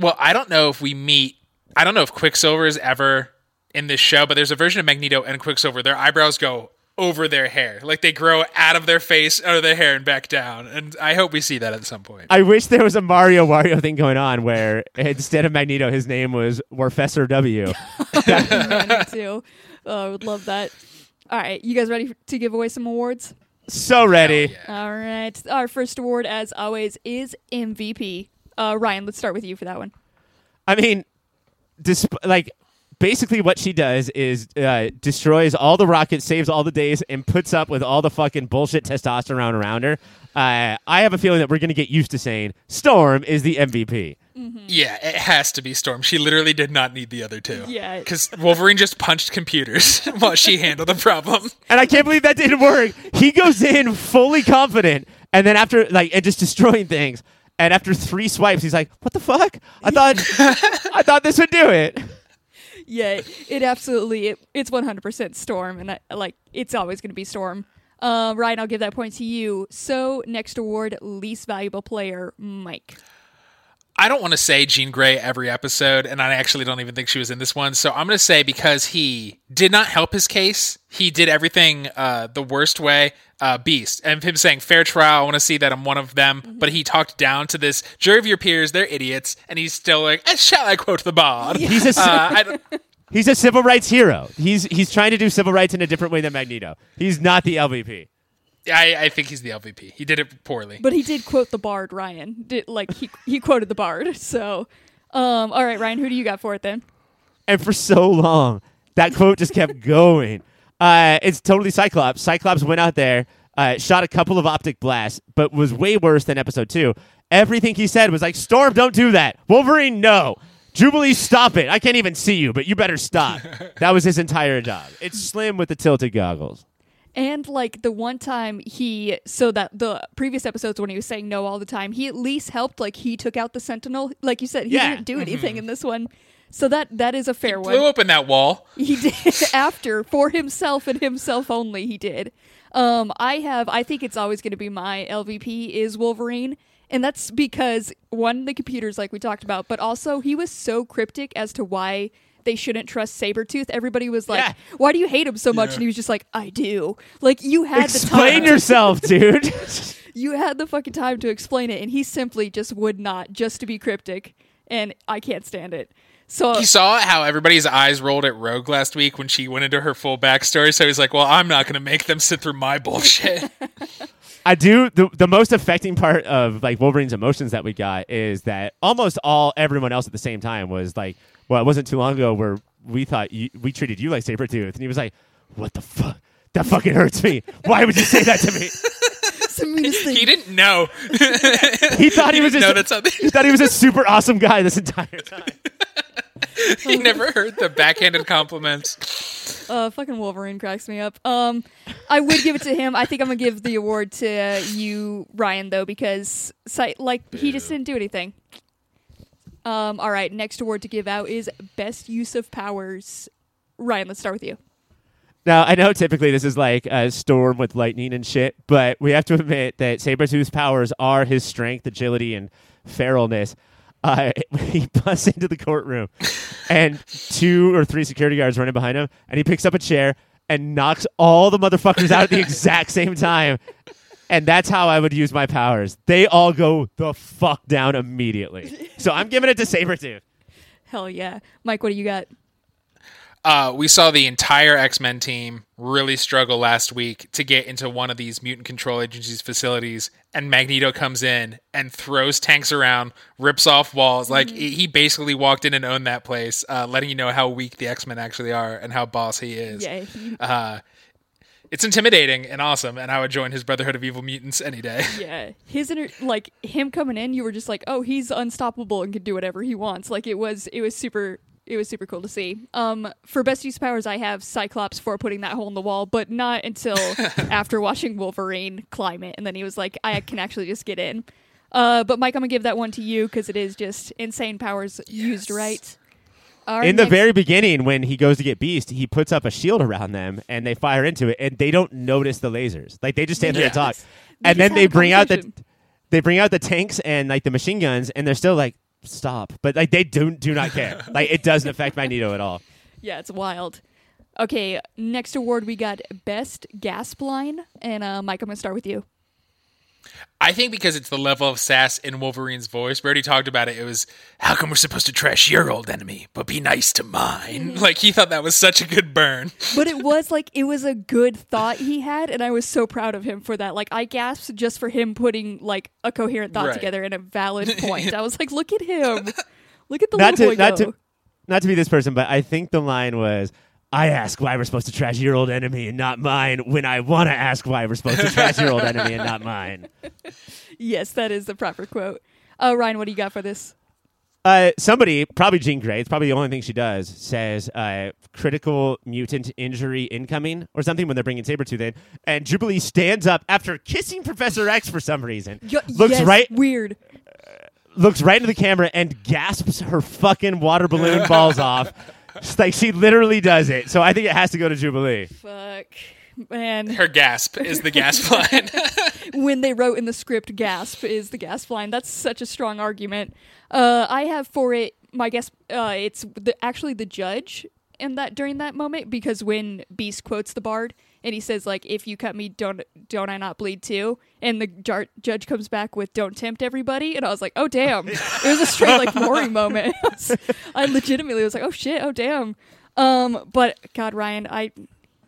S3: well, I don't know if we meet. I don't know if Quicksilver is ever in this show, but there's a version of Magneto and Quicksilver. Their eyebrows go over their hair, like they grow out of their face, out of their hair, and back down. And I hope we see that at some point.
S2: I wish there was a Mario Wario thing going on where instead of Magneto, his name was Warfessor W.
S1: Man, me too oh, i would love that all right you guys ready to give away some awards
S2: so ready.
S1: all right our first award as always is mvp uh, ryan let's start with you for that one
S2: I mean, disp- like basically what she does is uh, destroys all the rockets, saves all the days, and puts up with all the fucking bullshit testosterone around her. Uh, I have a feeling that we're going to get used to saying Storm is the MVP.
S3: Yeah, it has to be Storm. She literally did not need the other two.
S1: Yeah.
S3: because Wolverine just punched computers while she handled the problem.
S2: And I can't believe that didn't work. He goes in fully confident, and then after like and just destroying things. And after three swipes, he's like, "What the fuck? I thought, I thought this would do it."
S1: Yeah it absolutely it, it's 100% storm and I, like it's always going to be storm uh, ryan i'll give that point to you so next award least valuable player mike
S3: I don't want to say Jean Grey every episode, and I actually don't even think she was in this one. So I'm going to say because he did not help his case, he did everything uh, the worst way. Uh, Beast and him saying fair trial. I want to see that I'm one of them, but he talked down to this jury of your peers. They're idiots, and he's still like, "Eh, "Shall I quote the bard?"
S2: He's a
S3: Uh, I don't-
S2: he's a civil rights hero. He's he's trying to do civil rights in a different way than Magneto. He's not the LVP.
S3: I, I think he's the LVP. He did it poorly.
S1: but he did quote the bard ryan did like he he quoted the bard so um all right ryan who do you got for it then
S2: And for so long, that quote just kept going. Uh, it's totally Cyclops. Cyclops went out there, uh, shot a couple of optic blasts, but was way worse than episode two. Everything he said was like, Storm, don't do that. Wolverine, no. Jubilee, stop it. I can't even see you, but you better stop. that was his entire job. It's Slim with the tilted goggles.
S1: And like the one time he, so that the previous episodes when he was saying no all the time, he at least helped. Like he took out the Sentinel. Like you said, he
S2: Yeah.
S1: didn't do anything in this one. So that that is a fair one.
S3: He blew open that wall.
S1: He did after for himself and himself only. He did. Um, I have. I think it's always going to be my LVP is Wolverine, and that's because one the computers like we talked about, but also he was so cryptic as to why they shouldn't trust Sabretooth. Everybody was like,
S2: Yeah.
S1: "Why do you hate him so much?" And he was just like, "I do." Like you had the
S2: Explain
S1: time.
S2: yourself, dude.
S1: you had the fucking time to explain it, and he simply just would not, just to be cryptic, and I can't stand it. So
S3: He saw how everybody's eyes rolled at Rogue last week when she went into her full backstory. So he's like, "Well, I'm not going to make them sit through my bullshit."
S2: I do the the most affecting part of like Wolverine's emotions that we got is that almost all everyone else at the same time was like, well, it wasn't too long ago where we thought you, we treated you like Sabretooth, and he was like, what the fuck? That fucking hurts me. Why would you say that to me?
S1: it's the meanest thing.
S3: he didn't know.
S2: He thought he was
S3: No,
S2: just,
S3: that's how they,
S2: he thought he was a super awesome guy this entire time.
S3: he never heard the backhanded compliments.
S1: Uh, fucking Wolverine cracks me up. Um, I would give it to him. I think I'm gonna give the award to you, Ryan, though, because si- like he just didn't do anything. Um, all right, next award to give out is best use of powers. Ryan, let's start with you.
S2: Now, I know typically this is like a storm with lightning and shit, but we have to admit that Sabretooth's powers are his strength, agility, and feralness. Uh, he busts into the courtroom, and two or three security guards running behind him, and he picks up a chair and knocks all the motherfuckers out at the exact same time. And that's how I would use my powers. They all go the fuck down immediately. So I'm giving it to Sabretooth.
S1: Hell yeah, Mike. What do you got?
S3: Uh, we saw the entire X Men team really struggle last week to get into one of these mutant control agencies facilities, and Magneto comes in and throws tanks around, rips off walls. Like he he basically walked in and owned that place, uh, letting you know how weak the X Men actually are and how boss he is.
S1: Yeah,
S3: Uh, it's intimidating and awesome, and I would join his Brotherhood of Evil Mutants any day.
S1: yeah. His inter- like him coming in, you were just like, oh, he's unstoppable and can do whatever he wants. Like it was, it was super. It was super cool to see. Um, for best use of powers, I have Cyclops for putting that hole in the wall, but not until after watching Wolverine climb it, and then he was like, "I can actually just get in." Uh, but Mike, I'm gonna give that one to you because it is just insane powers used right. Our
S2: In the very beginning, when he goes to get Beast, he puts up a shield around them, and they fire into it, and they don't notice the lasers. Like they just stand there and talk,
S1: They
S2: and then they bring out the they bring out the tanks and like the machine guns, and they're still like stop, but like they don't do not care. like it doesn't affect Magneto at all.
S1: Yeah, it's wild. Okay, next award we got best gasp line, and uh, Mike, I'm gonna start with you.
S3: I think because it's the level of sass in Wolverine's voice. We already talked about it. It was, how come we're supposed to trash your old enemy, but be nice to mine? Like, he thought that was such a good burn.
S1: But it was like it was a good thought he had, and I was so proud of him for that. Like I gasped just for him putting like a coherent thought
S3: Right.
S1: together and a valid point. I was like, look at him, look at the
S2: not
S1: little
S2: to
S1: boy
S2: not
S1: go.
S2: to not to be this person, but I think the line was. I ask why we're supposed to trash your old enemy and not mine when I want to ask why we're supposed to trash your old enemy and not mine.
S1: Yes, that is the proper quote. Uh, Ryan, what do you got for this?
S2: Uh, somebody, probably Jean Grey, it's probably the only thing she does, says uh, critical mutant injury incoming or something when they're bringing Sabretooth in. And Jubilee stands up after kissing Professor X for some reason,
S1: Y-
S2: looks
S1: yes,
S2: right
S1: weird.
S2: looks right into the camera and gasps her fucking water balloon balls off. It's like she literally does it. So I think it has to go to Jubilee.
S1: Fuck, man.
S3: Her gasp is the gasp line.
S1: when they wrote in the script gasp is the gasp line that's such a strong argument uh, i have for it my guess uh, it's the, actually the judge in that during that moment because when beast quotes the bard and he says like if you cut me don't don't i not bleed too? And the jar- judge comes back with don't tempt everybody. And i was like oh damn. It was a straight like mooring moment. I legitimately was like oh shit. Oh damn. Um but god ryan i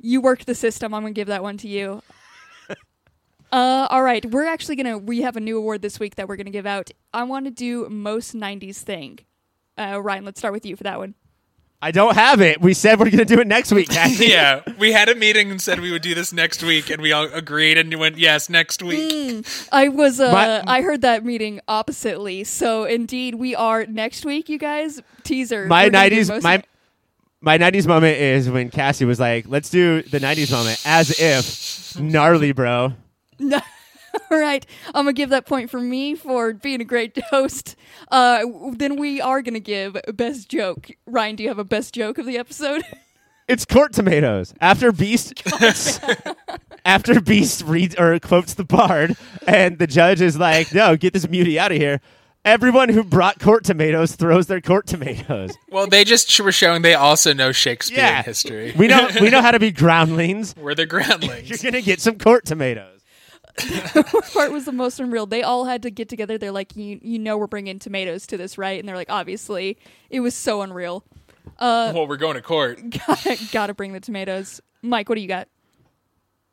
S1: you worked the system. I'm gonna give that one to you. Uh, all right, we're actually gonna we have a new award this week that we're gonna give out. I want to do most '90s thing. Uh, Ryan, let's start with you for that one.
S2: I don't have it. We said we're going to do it next week,
S3: yeah, we had a meeting and said we would do this next week, and we all agreed and went, yes, next week.
S1: I was uh,
S2: My-
S1: I heard that meeting oppositely. So indeed, we are next week. You guys teaser.
S2: my
S1: We're gonna do
S2: 90s
S1: most-
S2: my my 90s moment is when Cassie was like, "Let's do the 90s moment as if gnarly, bro."
S1: All right, I'm gonna give that point for me for being a great host. Uh, then we are gonna give best joke. Ryan, do you have a best joke of the episode?
S2: It's court tomatoes. After Beast After Beast reads or quotes the bard and the judge is like, "No, get this mutie out of here." Everyone who brought court tomatoes throws their court tomatoes.
S3: Well, they just were showing they also know Shakespeare
S2: Yeah.
S3: history.
S2: We know we know how to be groundlings.
S3: We're the groundlings.
S2: You're going to get some court tomatoes.
S1: Part was the most unreal. They all had to get together. They're like, you, you know, we're bringing tomatoes to this, right? And they're like, obviously, it was so unreal.
S3: well, we're going to court.
S1: Gotta bring the tomatoes. Mike, what do you got?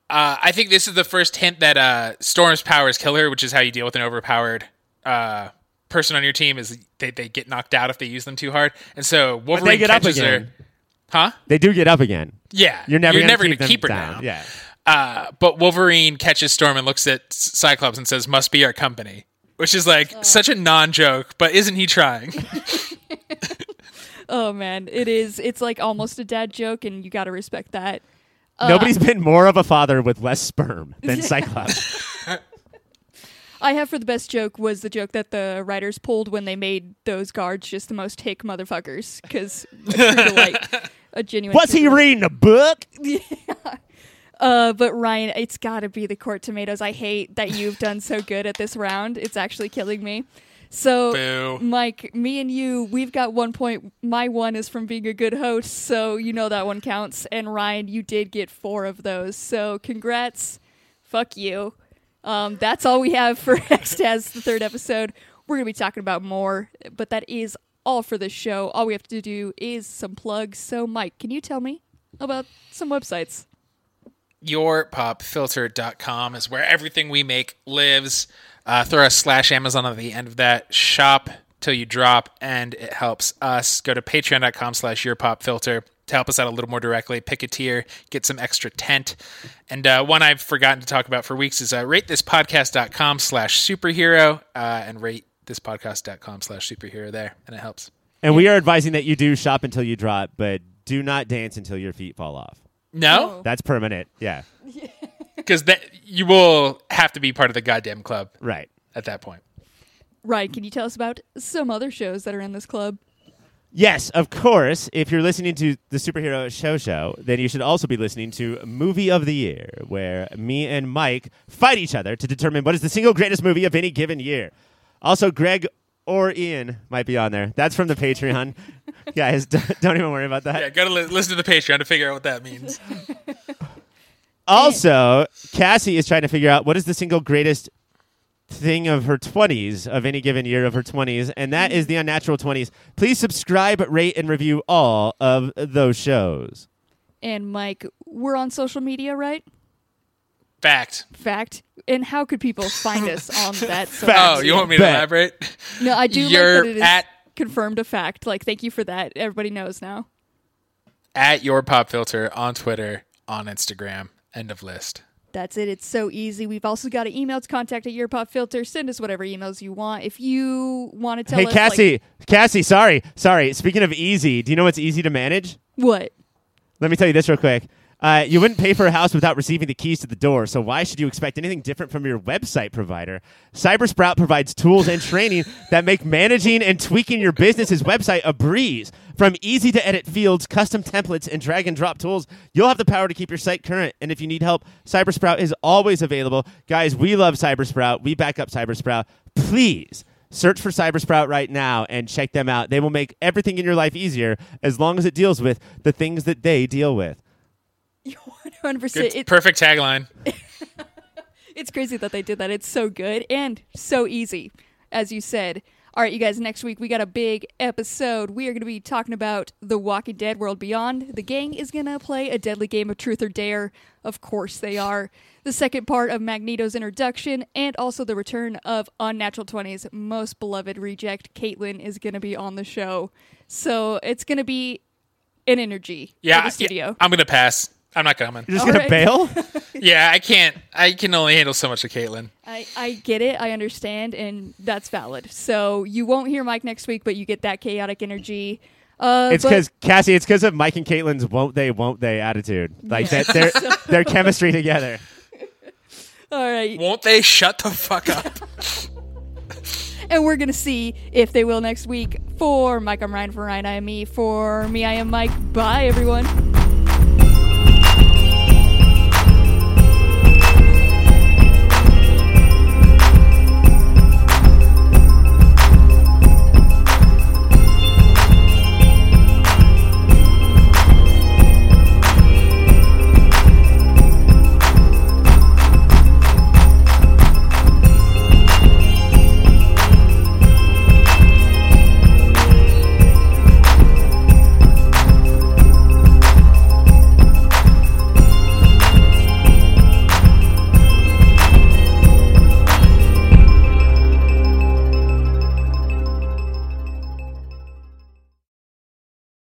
S3: Uh, I think this is the first hint that uh, Storm's powers kill her, which is how you deal with an overpowered uh, person on your team. Is they, they get knocked out if they use them too hard, and so Wolverine
S2: get up
S3: catches
S2: again.
S3: her. Huh?
S2: They do get up again.
S3: Yeah,
S2: You're never
S3: You're
S2: gonna
S3: never
S2: keep,
S3: gonna
S2: them
S3: keep her
S2: down.
S3: down.
S2: Yeah.
S3: Uh, but Wolverine catches Storm and looks at Cyclops and says, "Must be our company," which is like such a non-joke, but isn't he trying?
S1: Oh man, it is. It's like almost a dad joke, and you gotta respect that. Uh,
S2: Nobody's been more of a father with less sperm than Cyclops.
S1: I have for the best joke was the joke that the writers pulled when they made those guards just the most hick motherfuckers because like a genuine.
S2: Was he reading? A book?
S1: Uh, but Ryan, it's got to be the court tomatoes. I hate that you've done so good at this round. It's actually killing me. So,
S3: Boo.
S1: Mike, me and you, we've got one point. My one is from being a good host, so you know that one counts. And Ryan, you did get four of those. So, congrats. Fuck you. Um, that's all we have for Extaz, the third episode. We're going to be talking about more, but that is all for this show. All we have to do is some plugs. So, Mike, can you tell me about some websites?
S3: yourpopfilter.com is where everything we make lives. Uh, throw a slash Amazon at the end of that. Shop till you drop, and it helps us. Go to patreon.com slash yourpopfilter to help us out a little more directly. Pick a tier, get some extra tent. And uh, one I've forgotten to talk about for weeks is uh, ratethispodcast.com slash superhero uh, and rate thispodcast.com slash superhero there, and it helps.
S2: And we are advising that you do shop until you drop, but do not dance until your feet fall off.
S3: No,
S2: That's permanent. Yeah.
S3: because that you will have to be part of the goddamn club
S2: Right.
S3: at that point.
S1: Ryan, can you tell us about some other shows that are in this club?
S2: Yes, of course. If you're listening to the Superhero Show Show, then you should also be listening to Movie of the Year, where me and Mike fight each other to determine what is the single greatest movie of any given year. Also, Greg or Ian might be on there. That's from the Patreon. Guys, don't don't even worry about that.
S3: Yeah, gotta li- listen to the Patreon to figure out what that means.
S2: Also, Cassie is trying to figure out what is the single greatest thing of her 20s of any given year of her 20s, and that is the Unnatural 20s. Please subscribe, rate, and review all of those shows.
S1: And Mike, we're on social media, right?
S3: Fact.
S1: Fact. And how could people find us on that? social
S3: Oh, you want me to
S2: Bet.
S3: elaborate?
S1: No, I do
S3: You're
S1: like that it is
S3: at-
S1: confirmed a fact. Like, thank you for that. Everybody knows now.
S3: At your pop filter on Twitter, on Instagram. End of list.
S1: That's it. It's so easy. We've also got an email to contact at your pop filter. Send us whatever emails you want. If you want to tell
S2: hey,
S1: us,
S2: Cassie,
S1: like,
S2: Cassie, sorry, sorry. Speaking of easy, do you know what's easy to manage?
S1: what?
S2: Let me tell you this real quick. Uh, you wouldn't pay for a house without receiving the keys to the door, so why should you expect anything different from your website provider? Cybersprout provides tools and training that make managing and tweaking your business's website a breeze. From easy to edit fields, custom templates, and drag and drop tools, you'll have the power to keep your site current. And if you need help, Cybersprout is always available. Guys, we love Cybersprout. We back up Cybersprout. Please Search for Cybersprout right now and check them out. They will make everything in your life easier as long as it deals with the things that they deal with.
S1: 100%.
S3: Good,
S1: It,
S3: perfect tagline.
S1: it's crazy that they did that. It's so good and so easy, as you said. All right, you guys, next week we got a big episode. We are going to be talking about The Walking Dead World Beyond. The gang is going to play a deadly game of truth or dare. Of course they are. The second part of Magneto's introduction and also the return of Unnatural 20's most beloved reject, Caitlin, is going to be on the show. So it's going to be an energy
S3: Yeah,
S1: for the studio.
S3: yeah, I'm gonna pass. I'm not coming.
S2: You're just
S1: All
S2: going
S1: right.
S2: to bail?
S3: Yeah, I can't. I can only handle so much of Caitlin.
S1: I, I get it. I understand, and that's valid. So you won't hear Mike next week, but you get that chaotic energy. Uh,
S2: It's because Cassie. It's because of Mike and Caitlin's "won't they, won't they" attitude. Like that, their their chemistry together.
S1: all right,
S3: Won't they shut the fuck up?
S1: and we're gonna see if they will next week. For Mike, I'm Ryan. For Ryan, I am me. For me, I am Mike. Bye, everyone.